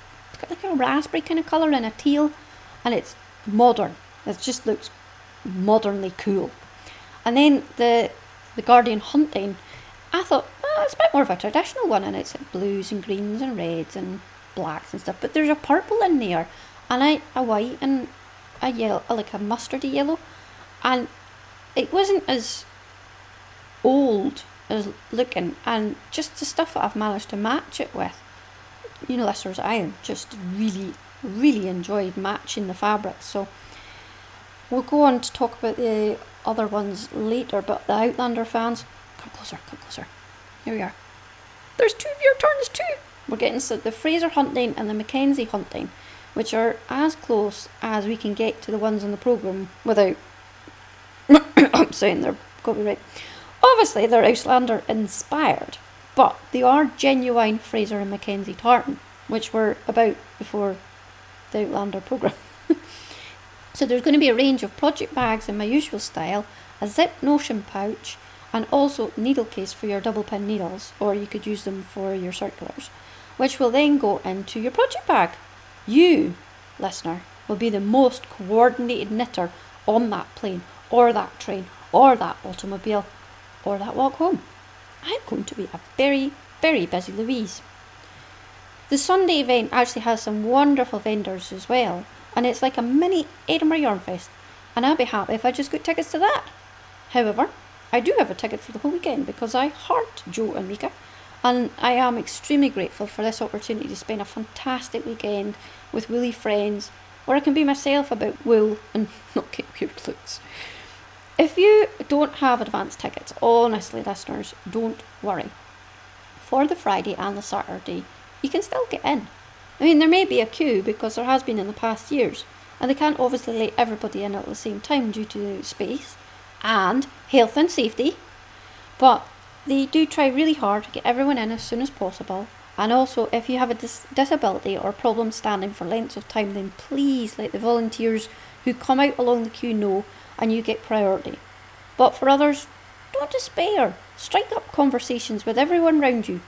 like a raspberry kind of colour and a teal and it's modern. It just looks modernly cool. And then the the Guardian Hunting, I thought, oh, it's a bit more of a traditional one and it's like blues and greens and reds and blacks and stuff. But there's a purple in there and a white and a yellow like a mustardy yellow and it wasn't as old as looking and just the stuff that I've managed to match it with. You know, listeners, I just really, really enjoyed matching the fabrics. So we'll go on to talk about the other ones later, but the Outlander fans, come closer, come closer. Here we are. There's two of your turns too. We're getting the Fraser hunting and the Mackenzie hunting, which are as close as we can get to the ones on the programme without [COUGHS] I'm saying they're copyright. Obviously, they're Outlander inspired, but they are genuine Fraser and Mackenzie tartan, which were about before the Outlander programme. [LAUGHS] so there's going to be a range of project bags in my usual style, a zip notion pouch, and also needle case for your double pin needles, or you could use them for your circulars, which will then go into your project bag. You, listener, will be the most coordinated knitter on that plane, or that train, or that automobile, or that walk home. I'm going to be a very, very busy Louise. The Sunday event actually has some wonderful vendors as well, and it's like a mini Edinburgh Yarn Fest, and I'll be happy if I just got tickets to that. However, I do have a ticket for the whole weekend because I heart Joe and Mika, and I am extremely grateful for this opportunity to spend a fantastic weekend with woolly friends where I can be myself about wool and [LAUGHS] not get weird looks. If you don't have advance tickets, honestly, listeners, don't worry. For the Friday and the Saturday, you can still get in. I mean, there may be a queue because there has been in the past years, and they can't obviously let everybody in at the same time due to space and health and safety. But they do try really hard to get everyone in as soon as possible. And also, if you have a dis- disability or problem standing for lengths of time, then please let the volunteers who come out along the queue know and you get priority. But for others, don't despair. Strike up conversations with everyone round you.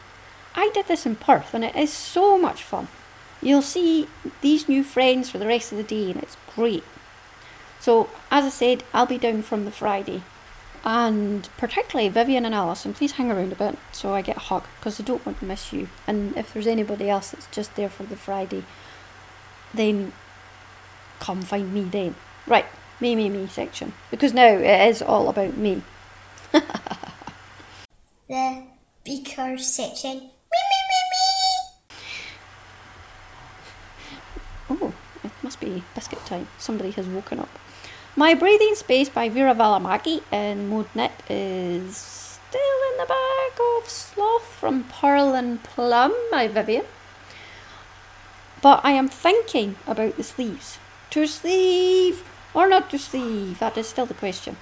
I did this in Perth and it is so much fun. You'll see these new friends for the rest of the day and it's great. So, as I said, I'll be down from the Friday. And particularly Vivian and Alison, please hang around a bit so I get a hug because I don't want to miss you. And if there's anybody else that's just there for the Friday, then come find me then. Right, me, me, me section. Because now it is all about me. [LAUGHS] The beaker section. Me, me, me, me! Oh, it must be biscuit time. Somebody has woken up. My Breathing Space by Vera Valamaki in Mode is still in the bag of Sloth from Pearl and Plum by Vivian. But I am thinking about the sleeves. To sleeve or not to sleeve? That is still the question.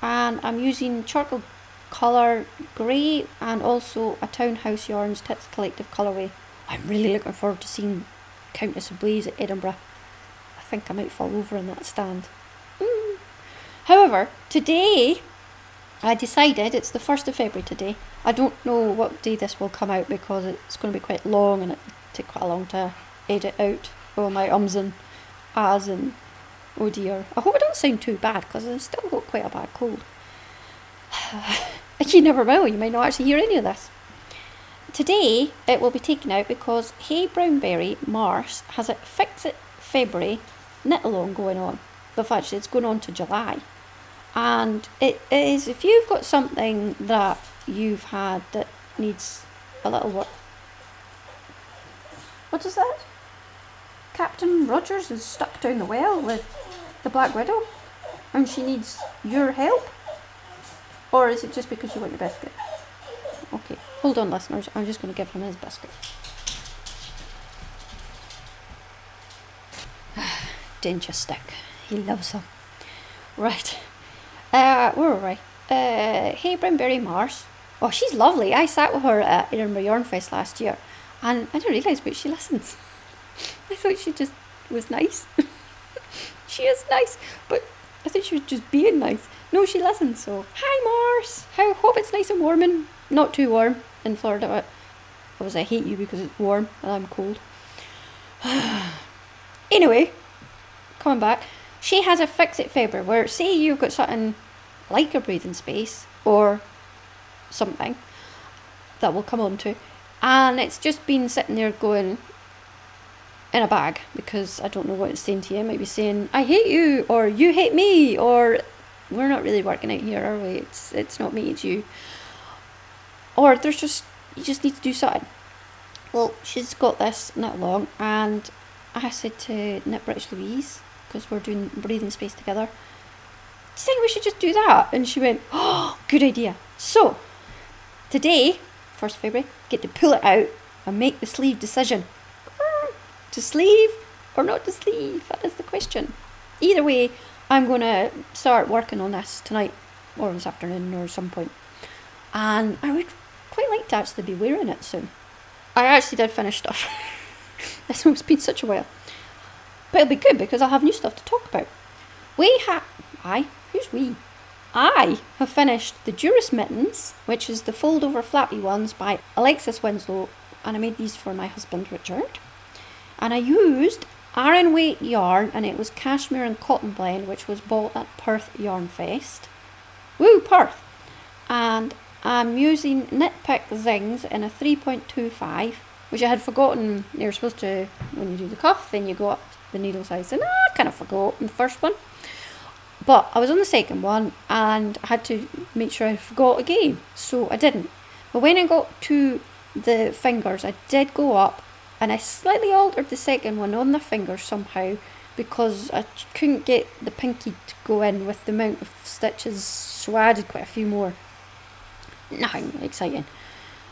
And I'm using charcoal colour grey and also a Townhouse Yarns Tits Collective colourway. I'm really looking forward to seeing Countess Ablaze at Edinburgh. I think I might fall over in that stand. Mm. However, today I decided it's the 1st of February today. I don't know what day this will come out because it's going to be quite long and it take quite a long to edit out all my ums and ahs and oh dear. I hope I don't sound too bad because I've still got quite a bad cold. [SIGHS] you never know, you may not actually hear any of this. Today it will be taken out because Hey Brownberry Mars has a Fix It February knit along going on. But actually, it's going on to July. And it is if you've got something that you've had that needs a little work. What is that? Captain Rogers is stuck down the well with the Black Widow and she needs your help? Or is it just because you want your biscuit? Okay, hold on, listeners. I'm just going to give him his biscuit. [SIGHS] Denture stick. He loves them. Right. Uh, where were I? Uh, hey, Brimberry Mars. Oh, she's lovely. I sat with her at Edinburgh Yarn Fest last year, and I didn't realise, but she listens. [LAUGHS] I thought she just was nice. [LAUGHS] she is nice, but I think she was just being nice. No, she listens. So, hi, Mars. I hope it's nice and warm and not too warm in Florida. But obviously, I hate you because it's warm and I'm cold. [SIGHS] anyway, coming back, she has a fix it February where, say, you've got something like a breathing space or something that we'll come on to, and it's just been sitting there going in a bag because I don't know what it's saying to you. It might be saying, I hate you, or you hate me, or we're not really working out here, are we? It's, it's not me, it's you. Or there's just, you just need to do something. Well, she's got this knit along, and I said to Knit British Louise, because we're doing breathing space together, do you think we should just do that? And she went, oh, good idea. So, today, 1st February, get to pull it out and make the sleeve decision. To sleeve or not to sleeve? That is the question. Either way, I'm going to start working on this tonight or this afternoon or some point. And I would quite like to actually be wearing it soon. I actually did finish stuff. [LAUGHS] it's always been such a while. But it'll be good because I'll have new stuff to talk about. We have. I? Who's we? I have finished the Duras Mittens, which is the fold over flappy ones by Alexis Winslow, and I made these for my husband Richard. And I used Aran Weight yarn, and it was cashmere and cotton blend, which was bought at Perth Yarn Fest. Woo, Perth! And I'm using Knit Pick Zings in a 3.25, which I had forgotten. You're supposed to, when you do the cuff, then you go up the needle size, and I kind of forgot in the first one. But I was on the second one and I had to make sure I forgot again, so I didn't. But when I got to the fingers, I did go up and I slightly altered the second one on the fingers somehow because I couldn't get the pinky to go in with the amount of stitches, so I added quite a few more. Nothing exciting.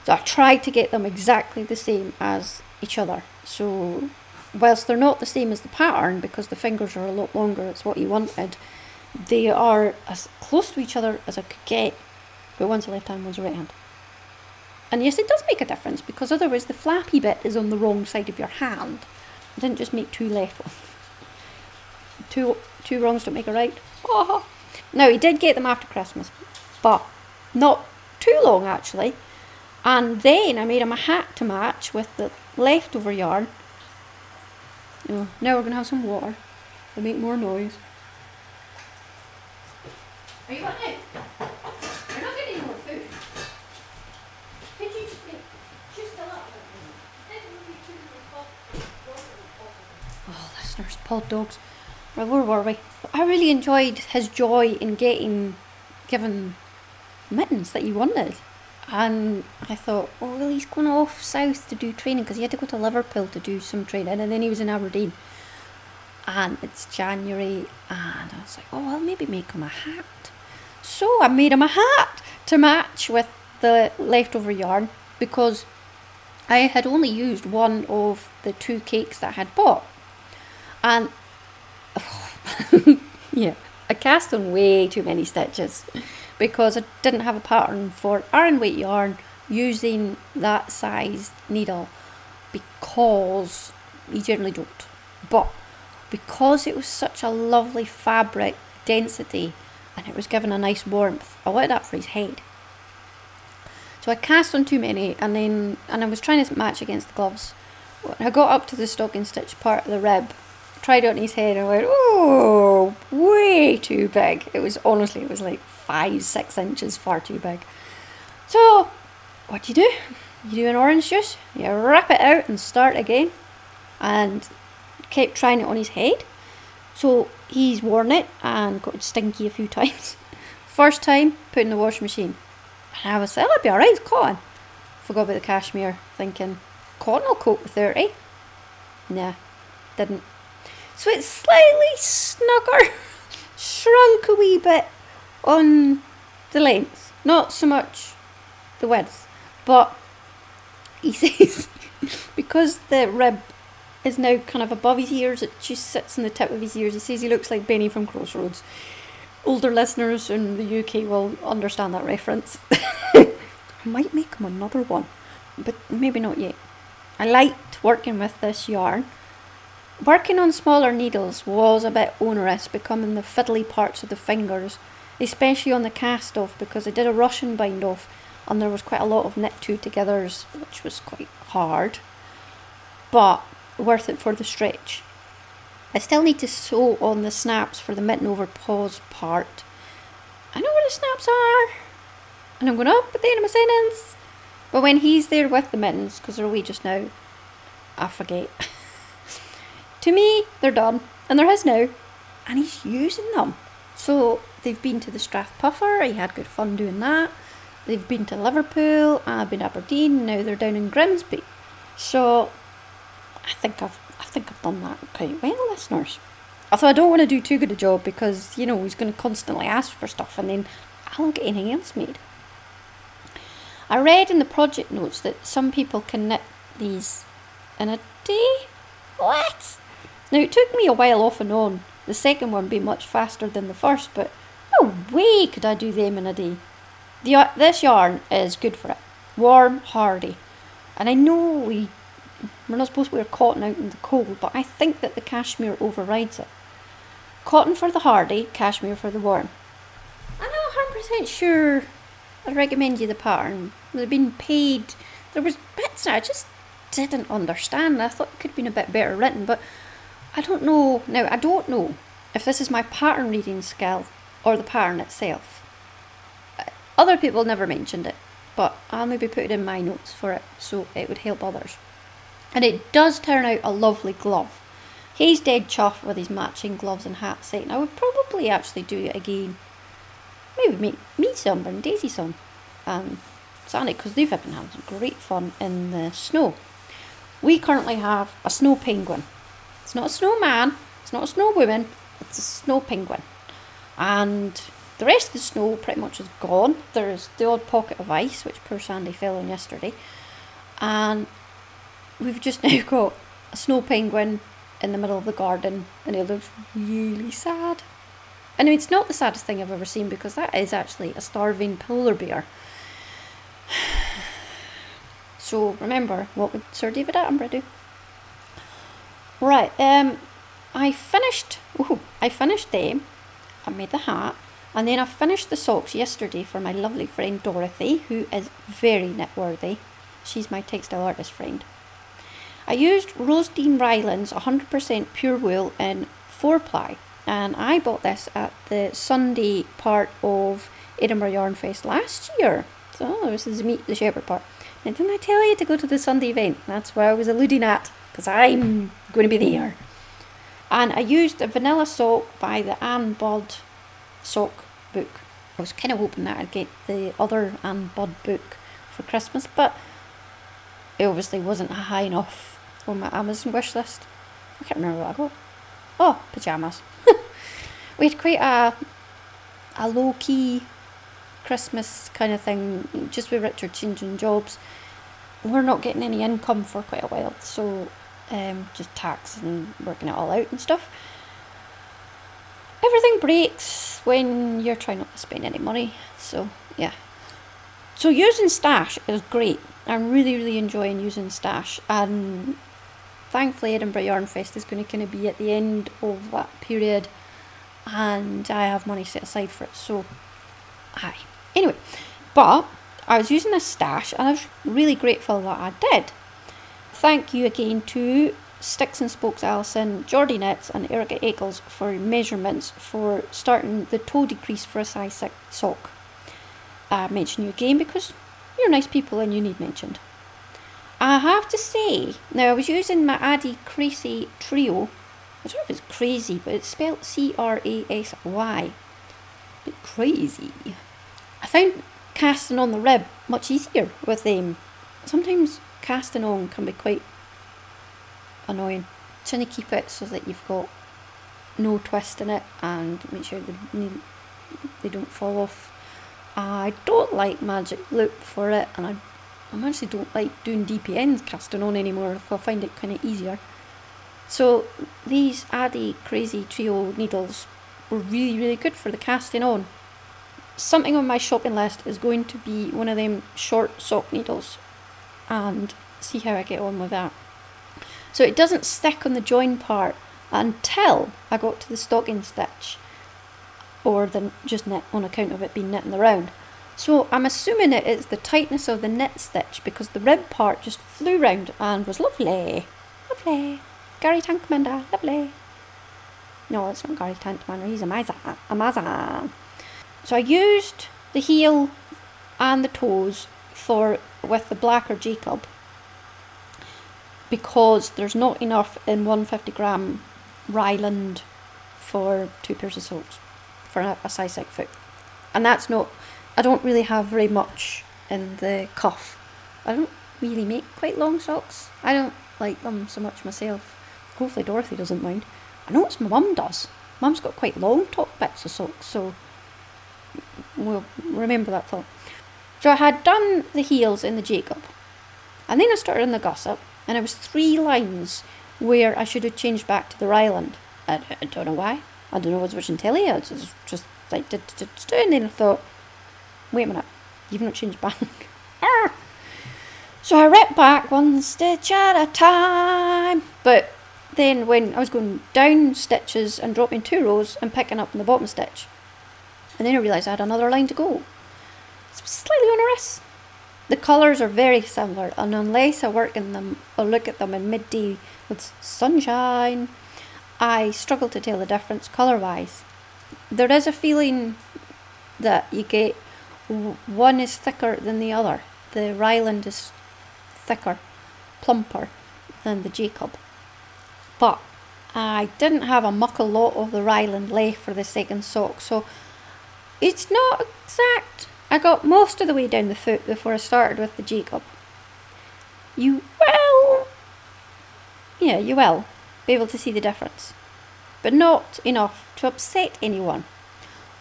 So I tried to get them exactly the same as each other. So, whilst they're not the same as the pattern, because the fingers are a lot longer, it's what you wanted, they are as close to each other as I could get, but one's a left hand, one's a right hand. And yes, it does make a difference because otherwise the flappy bit is on the wrong side of your hand. I didn't just make two left [LAUGHS] ones. Two two wrongs don't make a right. Oh. [LAUGHS] Now he did get them after Christmas, but not too long actually. And then I made him a hat to match with the leftover yarn. Know, now we're gonna have some water. To make more noise. Are you what now? You're not getting more food. Could you just make just a little bit more? Oh, listeners, pod dogs. Well, where were we? I really enjoyed his joy in getting given mittens that he wanted. And I thought, oh, well, he's going off south to do training because he had to go to Liverpool to do some training and then he was in Aberdeen. And it's January, and I was like, oh, I'll maybe make him a hat. So I made him a hat to match with the leftover yarn because I had only used one of the two cakes that I had bought. And oh, [LAUGHS] yeah, I cast on way too many stitches because I didn't have a pattern for Aran weight yarn using that size needle because you generally don't. But because it was such a lovely fabric density and it was given a nice warmth, I wanted that for his head. So I cast on too many and then and I was trying to match against the gloves. I got up to the stocking stitch part of the rib, tried it on his head and went, oh, way too big. It was honestly, it was like five, six inches far too big. So, what do you do? You do an orange juice, you wrap it out and start again. And kept trying it on his head. So he's worn it and got stinky a few [LAUGHS] times. First time, put in the washing machine. And I was like, that'll be alright, it's cotton. Forgot about the cashmere, thinking, cotton will coat with 30. Eh? Nah, didn't. So it's slightly snugger, shrunk a wee bit on the length, not so much the width. But he [LAUGHS] says, because the rib is now kind of above his ears, it just sits on the tip of his ears. He says he looks like Benny from Crossroads. Older listeners in the UK will understand that reference. [LAUGHS] I might make him another one, but maybe not yet. I liked working with this yarn. Working on smaller needles was a bit onerous, becoming the fiddly parts of the fingers, especially on the cast off because I did a Russian bind off and there was quite a lot of knit two togethers, which was quite hard, but worth it for the stretch. I still need to sew on the snaps for the mitten over paws part. I know where the snaps are, and I'm going up at the end of my sentence. But when he's there with the mittens, because they're away just now, I forget. [LAUGHS] to me, they're done, and they're his now, and he's using them. So they've been to the Strathpuffer, he had good fun doing that. They've been to Liverpool, I've been Aberdeen, now they're down in Grimsby. So I think I've I think I've done that quite well, listeners. Although I don't want to do too good a job because, you know, he's going to constantly ask for stuff and then I won't get anything else made. I read in the project notes that some people can knit these in a day. What? Now, it took me a while off and on, the second one being much faster than the first, but no way could I do them in a day. The, this yarn is good for it. Warm, hardy. And I know we we're not supposed to wear cotton out in the cold, but I think that the cashmere overrides it. Cotton for the hardy, cashmere for the warm. I'm not 100% sure I'd recommend you the pattern. They've been paid. There was bits I just didn't understand. I thought it could have been a bit better written, but I don't know. Now, I don't know if this is my pattern reading skill or the pattern itself. Other people never mentioned it, but I'll maybe put it in my notes for it so it would help others. And it does turn out a lovely glove. He's dead chuffed with his matching gloves and hat set, and I would probably actually do it again. Maybe make me some, and Daisy some, um, and Sandy, because they've been having some great fun in the snow. We currently have a snow penguin. It's not a snowman, it's not a snow woman, it's a snow penguin. And the rest of the snow pretty much is gone. There's the odd pocket of ice, which poor Sandy fell on yesterday. And we've just [LAUGHS] now got a snow penguin in the middle of the garden and it looks really sad. I mean, it's not the saddest thing I've ever seen because that is actually a starving polar bear. [SIGHS] So remember, what would Sir David Attenborough do? Right, um, I finished, ooh, I finished them, I made the hat, and then I finished the socks yesterday for my lovely friend Dorothy, who is very knitworthy. She's my textile artist friend. I used Rosedene Ryelands 100% pure wool in 4 ply, and I bought this at the Sunday part of Edinburgh Yarn Fest last year. So this is meet the shepherd part. Now, didn't I tell you to go to the Sunday event? That's what I was alluding at, because I'm going to be there. And I used a vanilla sock by the Ann Budd sock book. I was kind of hoping that I'd get the other Ann Budd book for Christmas, but it obviously wasn't high enough on my Amazon wish list. I can't remember what I got. Oh, pajamas. [LAUGHS] we had quite a a low key Christmas kind of thing, just with Richard changing jobs. We're not getting any income for quite a while, so um, just tax and working it all out and stuff. Everything breaks when you're trying not to spend any money, so yeah. So using Stash is great. I'm really, really enjoying using Stash, and thankfully Edinburgh Yarn Fest is going to kind of be at the end of that period, and I have money set aside for it. So, aye. Anyway, but I was using this stash, and I was really grateful that I did. Thank you again to Sticks and Spokes Alison, Geordie Knits, and Erica Eccles for measurements for starting the toe decrease for a size 6 sock. I mention you again because you're nice people and you need mentioned. I have to say, now I was using my Addi Crazy Trio. I don't know if it's crazy, but it's spelled C R A S Y. Bit crazy. I found casting on the rib much easier with them. Sometimes casting on can be quite annoying. Trying to keep it so that you've got no twist in it and make sure they, they don't fall off. I don't like magic loop for it and I, I actually don't like doing DPNs casting on anymore. I find it kind of easier. So these Addi Crazy Trio needles were really really good for the casting on. Something on my shopping list is going to be one of them short sock needles and see how I get on with that. So it doesn't stick on the join part until I got to the stocking stitch or the just knit on account of it being knitting around. So I'm assuming it is the tightness of the knit stitch because the rib part just flew round and was lovely. Lovely. Gary Tank Commander, lovely. No, it's not Gary Tank Commander, he's a Mazan. A Amazon. So I used the heel and the toes for with the black blacker Jacob because there's not enough in 150 gram Ryeland for two pairs of socks for a, size 6 foot. And that's not, I don't really have very much in the cuff. I don't really make quite long socks. I don't like them so much myself. Hopefully Dorothy doesn't mind. I know it's my mum does. Mum's got quite long top bits of socks, so we'll remember that thought. So I had done the heels in the Jacob. And then I started on the gusset, and it was three lines where I should have changed back to the Ryeland. I, I don't know why. I don't know what's watching telly. I just, just like, and then I thought, wait a minute, you've not changed back. [LAUGHS] So I ripped back one stitch at a time. But then when I was going down stitches and dropping two rows and picking up in the bottom stitch, and then I realised I had another line to go. Slightly onerous. The colours are very similar, and unless I work in them or look at them in midday with sunshine, I struggle to tell the difference colour wise. There is a feeling that you get one is thicker than the other. The Ryeland is thicker, plumper than the Jacob. But I didn't have a muckle lot of the Ryeland left for the second sock, so it's not exact. I got most of the way down the foot before I started with the Jacob. You will, yeah, you will be able to see the difference, but not enough to upset anyone.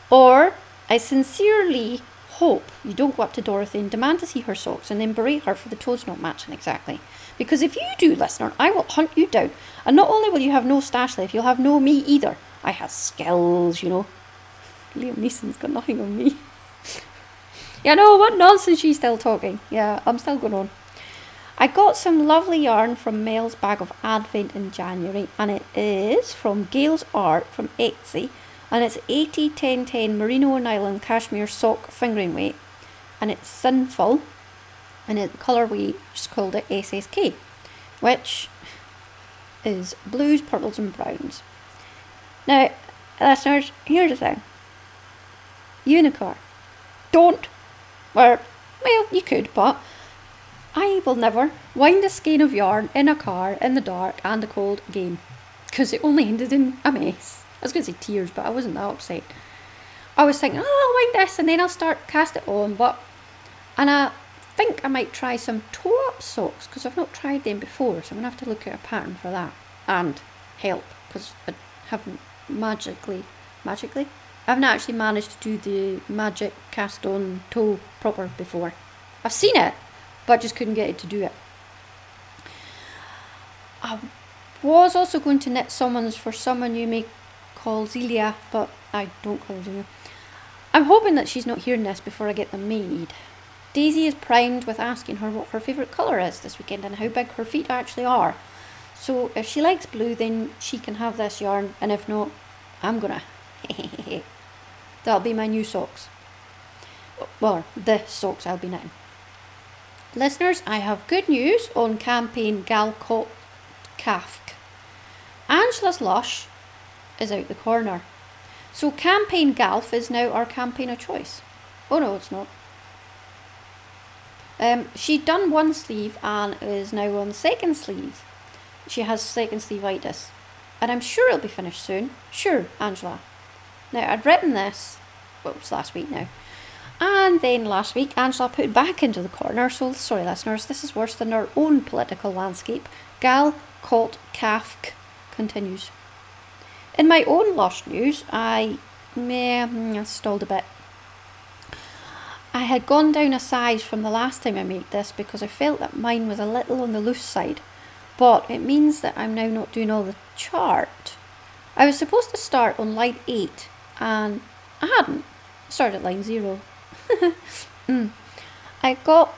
Or I sincerely hope you don't go up to Dorothy and demand to see her socks and then berate her for the toes not matching exactly. Because if you do, listener, I will hunt you down. And not only will you have no stash left, you'll have no me either. I have skills, you know. Liam Neeson's got nothing on me. [LAUGHS] yeah, no, what nonsense she's still talking. Yeah, I'm still going on. I got some lovely yarn from Mel's Bag of Advent in January, and it is from Gail's Art from Etsy, and it's 80 10 10 merino nylon cashmere sock fingering weight, and it's sinful, and the colour we just called it SSK, which is blues, purples, and browns. Now, listeners, here's the thing unicorn. Don't. Or, well, you could, but I will never wind a skein of yarn in a car in the dark and the cold again. Because it only ended in a mess. I was going to say tears, but I wasn't that upset. I was thinking, oh, I'll wind this and then I'll start cast it on, but. And I think I might try some toe up socks because I've not tried them before, so I'm going to have to look at a pattern for that. And help because I haven't magically. Magically? I haven't actually managed to do the magic cast on toe proper before. I've seen it, but just couldn't get it to do it. I was also going to knit someone's for someone you may call Zelia, but I don't call her Zelia. I'm hoping that she's not hearing this before I get them made. Daisy is primed with asking her what her favourite colour is this weekend and how big her feet actually are. So if she likes blue, then she can have this yarn, and if not, I'm gonna. [LAUGHS] That'll be my new socks. Well, the socks I'll be knitting. Listeners, I have good news on campaign Galcot Kafk. Angela's Lush is out the corner. So campaign Galf is now our campaign of choice. Oh no, it's not. Um, she'd done one sleeve and is now on second sleeve. She has second sleeveitis. And I'm sure it'll be finished soon. Sure, Angela. Now, I'd written this, well, it was last week now. And then last week, Angela put it back into the corner. So, sorry, listeners, this is worse than our own political landscape. Gal Colt Kafk continues. In my own lost news, I meh, hmm, stalled a bit. I had gone down a size from the last time I made this because I felt that mine was a little on the loose side. But it means that I'm now not doing all the chart. I was supposed to start on line 8 and I hadn't. Started at line 0. [LAUGHS] mm. I got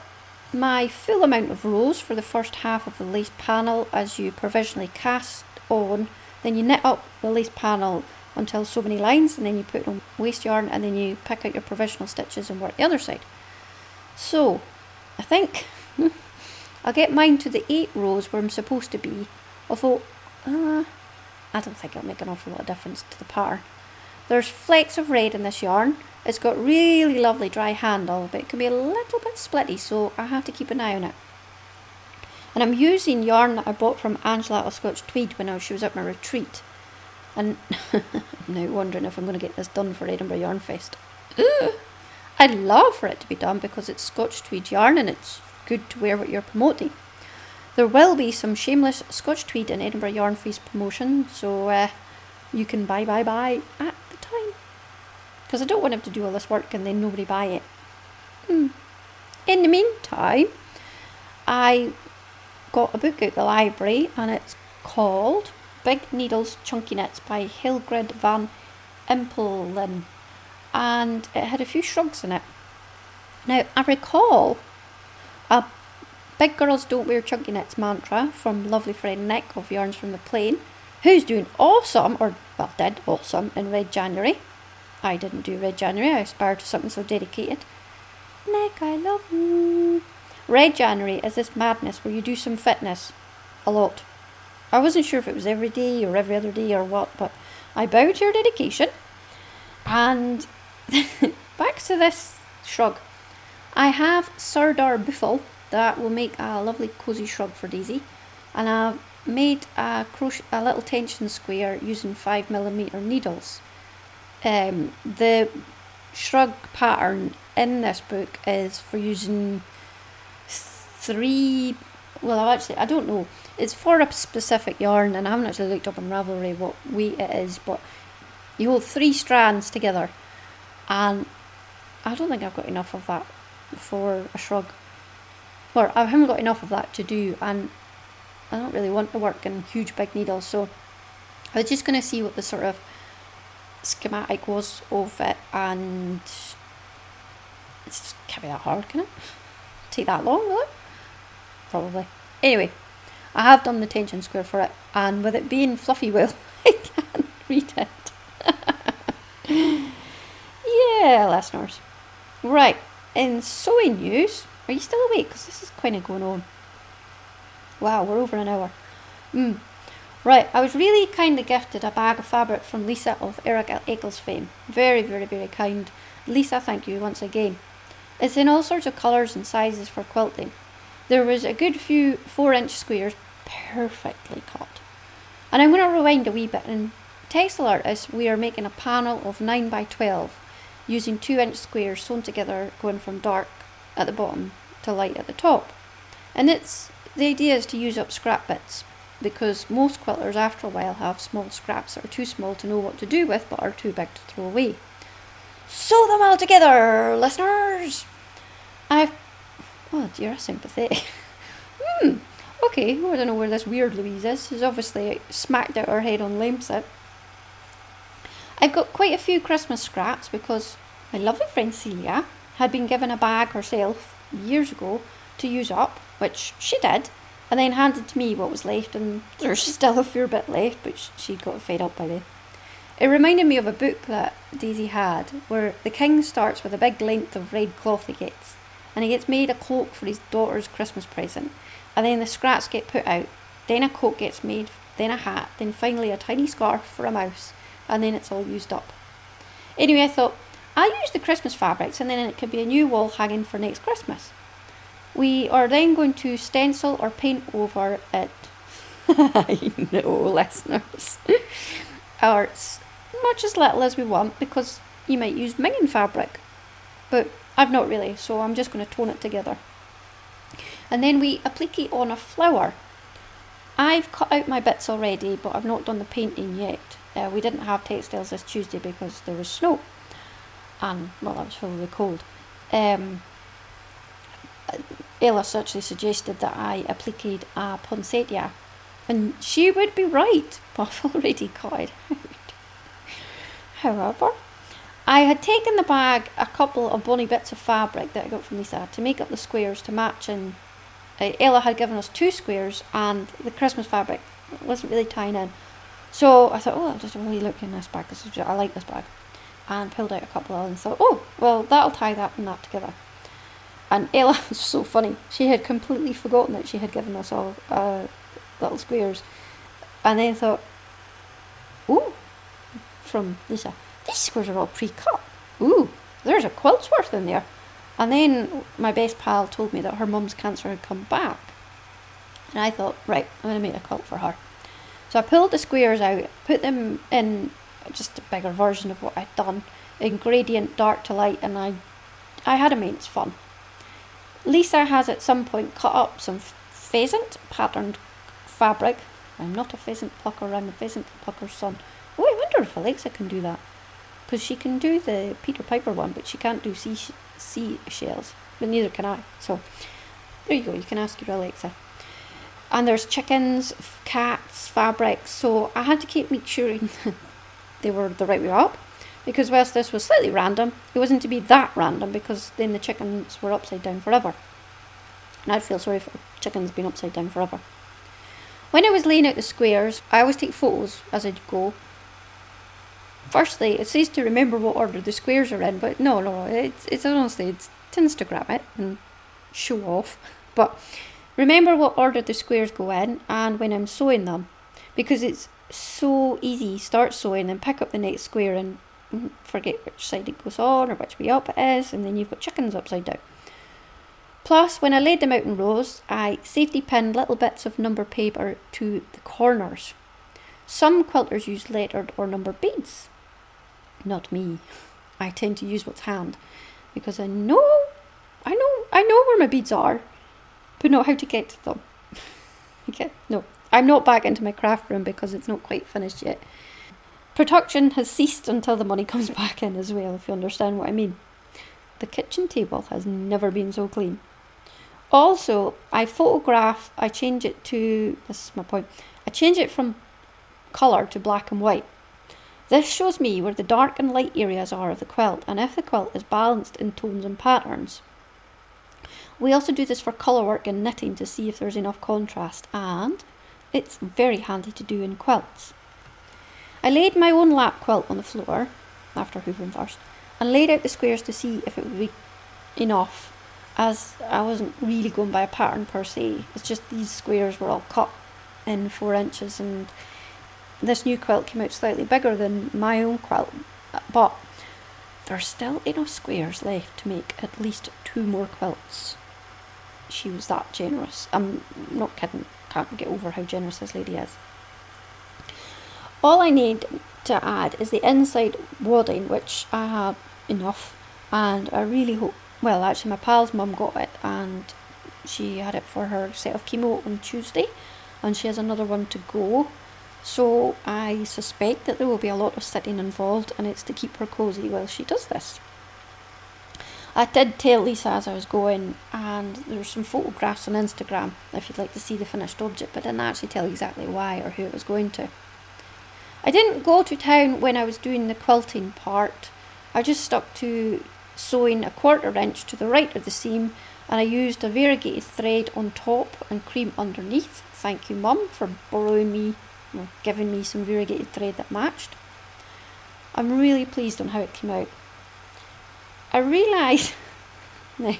my full amount of rows for the first half of the lace panel as you provisionally cast on. Then you knit up the lace panel until so many lines and then you put on waste yarn and then you pick out your provisional stitches and work the other side. So, I think [LAUGHS] I'll get mine to the 8 rows where I'm supposed to be, although uh, I don't think it'll make an awful lot of difference to the pattern. There's flecks of red in this yarn. It's got really lovely dry handle, but it can be a little bit splitty, so I have to keep an eye on it. And I'm using yarn that I bought from Angela of Scotch Tweed when she was at my retreat. And [LAUGHS] I'm now wondering if I'm going to get this done for Edinburgh Yarn Fest. [GASPS] I'd love for it to be done because it's Scotch Tweed yarn and it's good to wear what you're promoting. There will be some shameless Scotch Tweed and Edinburgh Yarn Fest promotion, so uh, you can buy, buy, buy at. Because I don't want him to do all this work and then nobody buy it. Hmm. In the meantime, I got a book out the library and it's called Big Needles Chunky Knits by Hilgrid van Impelen and it had a few shrugs in it. Now I recall a Big Girls Don't Wear Chunky Knits mantra from lovely friend Nick of Yarns from the Plain, who's doing awesome, or well, did awesome in Red January. I didn't do Red January, I aspired to something so dedicated. Nick, I love you. Red January is this madness where you do some fitness a lot. I wasn't sure if it was every day or every other day or what, but I bow to your dedication. And [LAUGHS] back to this shrug. I have Sirdar Buffle that will make a lovely cozy shrug for Daisy, and I've made a crochet, a little tension square using five millimeter needles. Um, the shrug pattern in this book is for using three. Well, I've actually I don't know. It's for a specific yarn, and I haven't actually looked up on Ravelry what weight it is, but you hold three strands together, and I don't think I've got enough of that for a shrug. Or I haven't got enough of that to do, and I don't really want to work in huge big needles, so I was just going to see what the sort of schematic was of it, and it's can't be that hard, can it? Take that long, will it? Probably. Anyway, I have done the tension square for it, and with it being fluffy wool, [LAUGHS] I can't read it. [LAUGHS] yeah, listeners. Right, in sewing news, are you still awake? Because this is kind of going on. Wow, we're over an hour. Mm. Right, I was really kindly gifted a bag of fabric from Lisa of Eric Eccles fame. Very, very, very kind. Lisa, thank you once again. It's in all sorts of colours and sizes for quilting. There was a good few 4 inch squares perfectly cut. And I'm going to rewind a wee bit and Textile Artist we are making a panel of 9 by 12 using 2 inch squares sewn together going from dark at the bottom to light at the top. And it's the idea is to use up scrap bits because most quilters after a while have small scraps that are too small to know what to do with but are too big to throw away. Sew them all together, listeners! I've. Oh dear, sympathy. [LAUGHS] hmm, okay, well, I don't know where this weird Louise is. She's obviously smacked out her head on Lemsip. I've got quite a few Christmas scraps because my lovely friend Celia had been given a bag herself years ago to use up, which she did, and then handed to me what was left, and there's still a fair bit left, but she'd got fed up by then. It reminded me of a book that Daisy had, where the king starts with a big length of red cloth he gets, and he gets made a cloak for his daughter's Christmas present, and then the scraps get put out, then a coat gets made, then a hat, then finally a tiny scarf for a mouse, and then it's all used up. Anyway, I thought, I'll use the Christmas fabrics and then it could be a new wall hanging for next Christmas. We are then going to stencil or paint over it. [LAUGHS] I know, listeners. or much as little as we want because you might use minging fabric. But I've not really, so I'm just going to tone it together. And then we applique it on a flower. I've cut out my bits already, but I've not done the painting yet. Uh, we didn't have textiles this Tuesday because there was snow, and well, that was probably cold. Um, Ellis actually suggested that I appliqued a poinsettia, and she would be right, but [LAUGHS] I've already cut it out. However, I had taken the bag a couple of bonny bits of fabric that I got from Lisa to make up the squares to match, and uh, Ella had given us two squares, and the Christmas fabric wasn't really tying in. So I thought, oh, I'll just wee look in this bag because I like this bag, and pulled out a couple of them and thought, oh, well, that'll tie that and that together. And Ella was [LAUGHS] so funny. She had completely forgotten that she had given us all uh, little squares, and then thought, ooh, from Lisa, these squares are all pre-cut. Ooh, there's a quilt's worth in there. And then my best pal told me that her mum's cancer had come back. And I thought, right, I'm going to make a quilt for her. So I pulled the squares out, put them in just a bigger version of what I'd done, in gradient dark to light, and I, I had immense fun. Lisa has at some point cut up some pheasant patterned fabric. I'm not a pheasant plucker, I'm a pheasant plucker's son. Oh, I wonder if Alexa can do that. Because she can do the Peter Piper one, but she can't do sea, sea shells. But neither can I. So there you go, you can ask your Alexa. And there's chickens, cats, fabrics. So I had to keep make sure [LAUGHS] they were the right way up. Because whilst this was slightly random, it wasn't to be that random because then the chickens were upside down forever. And I'd feel sorry for chickens being upside down forever. When I was laying out the squares, I always take photos as I go. Firstly, it says to remember what order the squares are in, but no, no, it's, it's honestly, it tends to grab it and show off. [LAUGHS] But remember what order the squares go in and when I'm sewing them, because it's so easy. Start sewing and pick up the next square and forget which side it goes on or which way up it is, and then you've got chickens upside down. Plus, when I laid them out in rows, I safety pinned little bits of number paper to the corners. Some quilters use lettered or numbered beads. Not me. [LAUGHS] I tend to use what's hand because I know, I know, I know where my beads are, but not how to get to them. [LAUGHS] okay, no, I'm not back into my craft room because it's not quite finished yet. Production has ceased until the money comes [LAUGHS] back in as well, if you understand what I mean. the kitchen table has never been so clean. Also, I photograph, I change it to, this is my point, I change it from colour to black and white. This shows me where the dark and light areas are of the quilt and if the quilt is balanced in tones and patterns. We also do this for colour work and knitting to see if there's enough contrast and it's very handy to do in quilts. I laid my own lap quilt on the floor after hoovering first and laid out the squares to see if it would be enough as I wasn't really going by a pattern per se. It's just these squares were all cut in four inches and this new quilt came out slightly bigger than my own quilt but there's still enough squares left to make at least two more quilts. She was that generous. I'm not kidding. Can't get over how generous this lady is. All I need to add is the inside wadding, which I have enough, and I really hope. Well, actually, my pal's mum got it, and she had it for her set of chemo on Tuesday, and she has another one to go. So I suspect that there will be a lot of sitting involved, and it's to keep her cosy while she does this. I did tell Lisa as I was going, and there's some photographs on Instagram if you'd like to see the finished object, but I didn't actually tell exactly why or who it was going to. I didn't go to town when I was doing the quilting part. I just stuck to sewing a quarter inch to the right of the seam and I used a variegated thread on top and cream underneath. Thank you mum for borrowing me, well, giving me some variegated thread that matched. I'm really pleased on how it came out. I realise [LAUGHS] now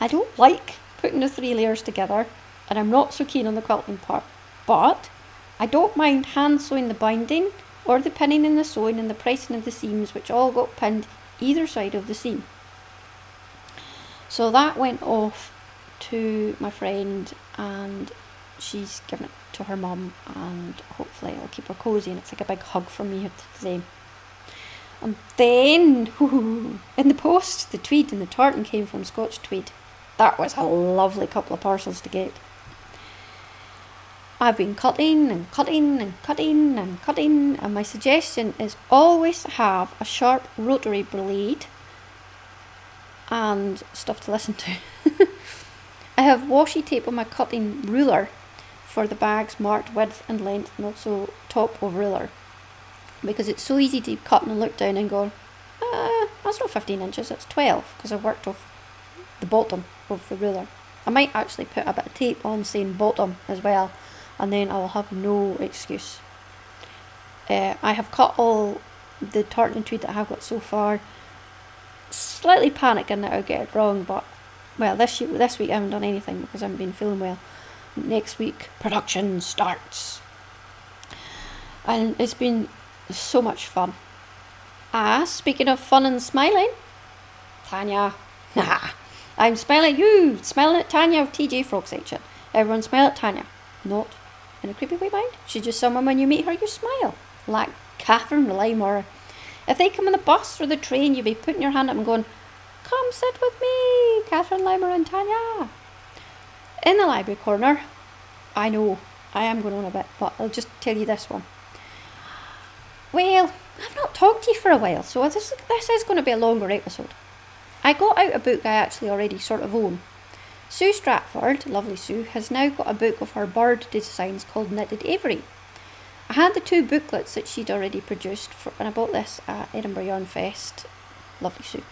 I don't like putting the three layers together and I'm not so keen on the quilting part, but I don't mind hand sewing the binding or the pinning and the sewing and the pricing of the seams which all got pinned either side of the seam. So that went off to my friend and she's given it to her mum and hopefully it'll keep her cosy and it's like a big hug from me today. And then, [LAUGHS] in the post, the tweed and the tartan came from Scotch Tweed. That was a lovely couple of parcels to get. I've been cutting and cutting and cutting and cutting, and my suggestion is always have a sharp rotary blade and stuff to listen to. [LAUGHS] I have washi tape on my cutting ruler for the bags marked width and length and also top of ruler because it's so easy to cut and look down and go, uh, that's not 15 inches, it's 12 because I've worked off the bottom of the ruler. I might actually put a bit of tape on saying bottom as well and then I will have no excuse. Uh, I have cut all the tartan tweed that I have got so far. Slightly panicking that I'll get it wrong, but well, this year, this week I haven't done anything because I haven't been feeling well. Next week production starts, and it's been so much fun. Ah, speaking of fun and smiling, Tanya, [LAUGHS] I'm smiling at you, smiling at Tanya of TJ Frog Section. Everyone smile at Tanya, not in a creepy way mind. She's just someone when you meet her you smile. Like Catherine Limer. If they come on the bus or the train, you'd be putting your hand up and going, Come sit with me, Catherine Limer and Tanya. In the library corner, I know I am going on a bit, but I'll just tell you this one. Well, I've not talked to you for a while, so this, this is going to be a longer episode. I got out a book I actually already sort of own. Sue Stratford, lovely Sue, has now got a book of her bird designs called Knitted Aviary. I had the two booklets that she'd already produced, for, and I bought this at Edinburgh Yarn Fest. Lovely Sue.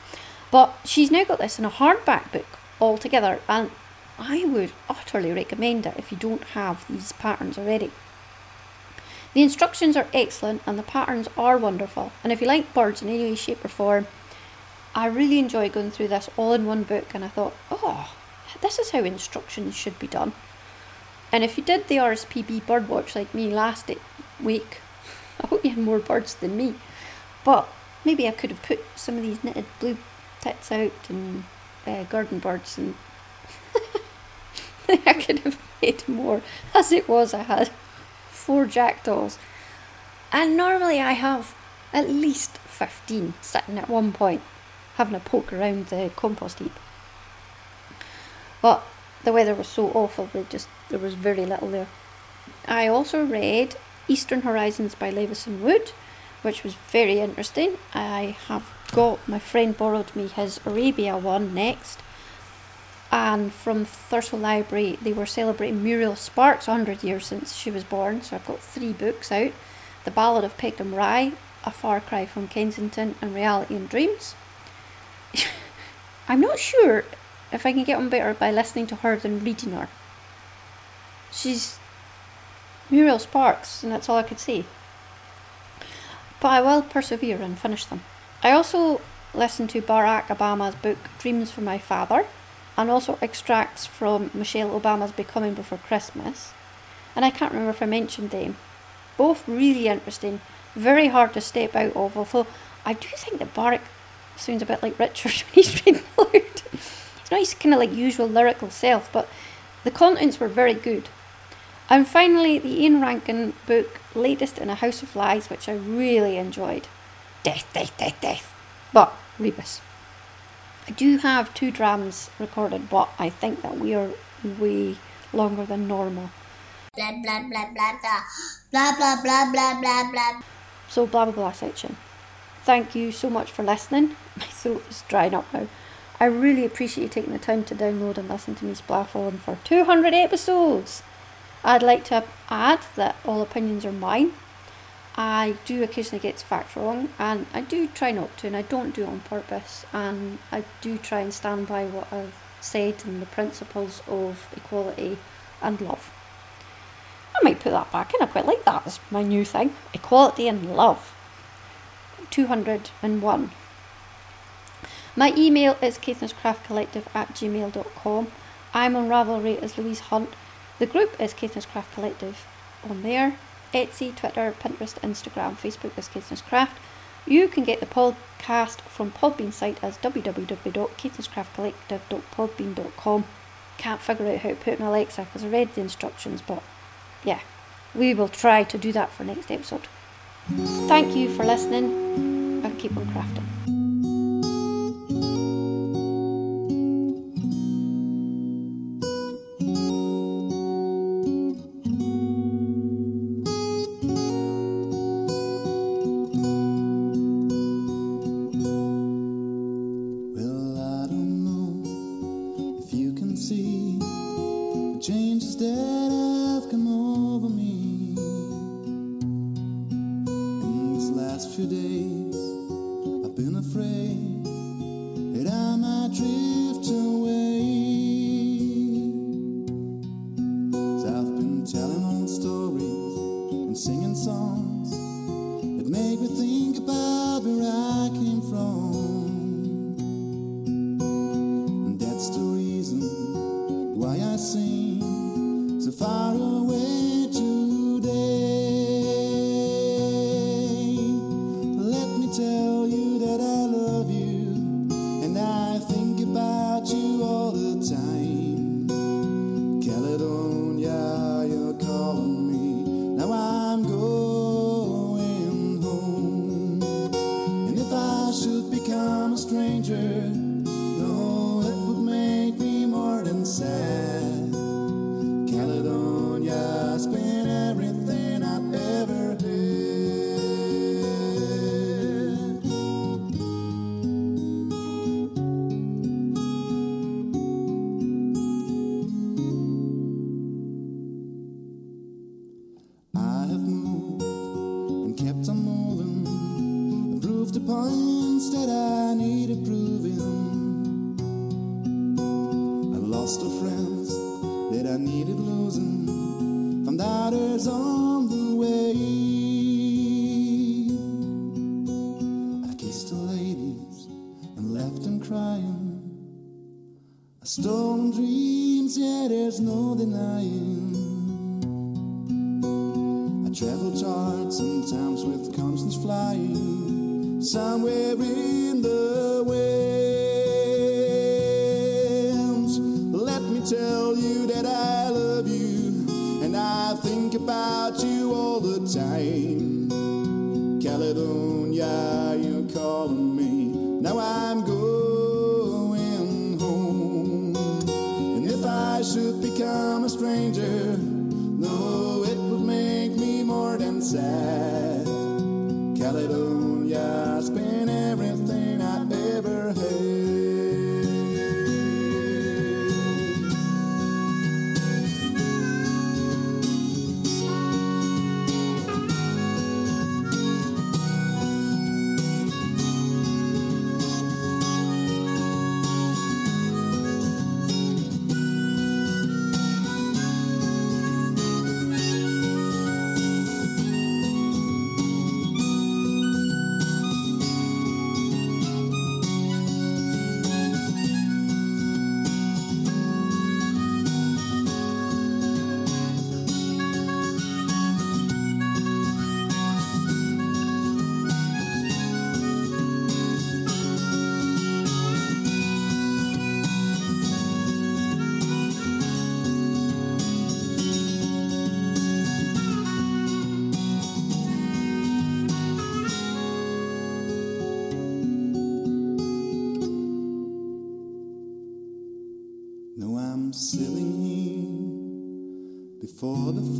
But she's now got this in a hardback book altogether, and I would utterly recommend it if you don't have these patterns already. The instructions are excellent and the patterns are wonderful. And if you like birds in any way, shape, or form, I really enjoy going through this all in one book. And I thought, oh, this is how instructions should be done. And if you did the RSPB birdwatch like me last week, [LAUGHS] I hope you had more birds than me. But maybe I could have put some of these knitted blue tits out and uh, garden birds and [LAUGHS] I could have made more. As it was, I had four jackdaws. And normally I have at least 15 sitting at one point having a poke around the compost heap. But the weather was so awful that just there was very little there. I also read Eastern Horizons by Levison Wood, which was very interesting. I have got my friend borrowed me his Arabia one next. And from Thurso Library, they were celebrating Muriel Sparks 100 years since she was born. So I've got three books out The Ballad of Peckham Rye, A Far Cry from Kensington, and Reality and Dreams. [LAUGHS] I'm not sure if I can get on better by listening to her than reading her. She's Muriel Sparks, and that's all I could say. But I will persevere and finish them. I also listened to Barack Obama's book Dreams for My Father, and also extracts from Michelle Obama's Becoming Before Christmas. And I can't remember if I mentioned them. Both really interesting, very hard to step out of, although I do think that Barack sounds a bit like Richard [LAUGHS] when he's reading. It's not his kind of like usual lyrical self, but the contents were very good. And finally, the Ian Rankin book, latest in A House of Lies, which I really enjoyed. Death, death, death, death. But, Rebus. I do have two drams recorded, but I think that we are way longer than normal. Blah blah blah blah blah. Blah blah blah blah blah blah. So, blah blah blah section. Thank you so much for listening. [LAUGHS] My throat is drying up now. I really appreciate you taking the time to download and listen to me splaff on for 200 episodes. I'd like to add that all opinions are mine. I do occasionally get facts wrong, and I do try not to, and I don't do it on purpose. And I do try and stand by what I've said and the principles of equality and love. I might put that back in, I quite like that as my new thing equality and love. 201. My email is caithnesscraftcollective at gmail.com. I'm on Ravelry as Louise Hunt. The group is Caithness Craft Collective on there. Etsy, Twitter, Pinterest, Instagram, Facebook is Caithness Craft. You can get the podcast from Podbean site as www.caithnesscraftcollective.podbean.com. Can't figure out how to put in Alexa because I read the instructions, but yeah, we will try to do that for next episode. Thank you for listening and keep on crafting. Singing songs that make me think about where I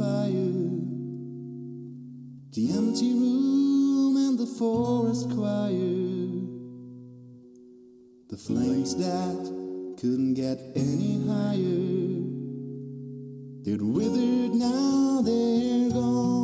fire. The empty room and the forest choir. The flames that couldn't get any higher. They're withered now, they're gone.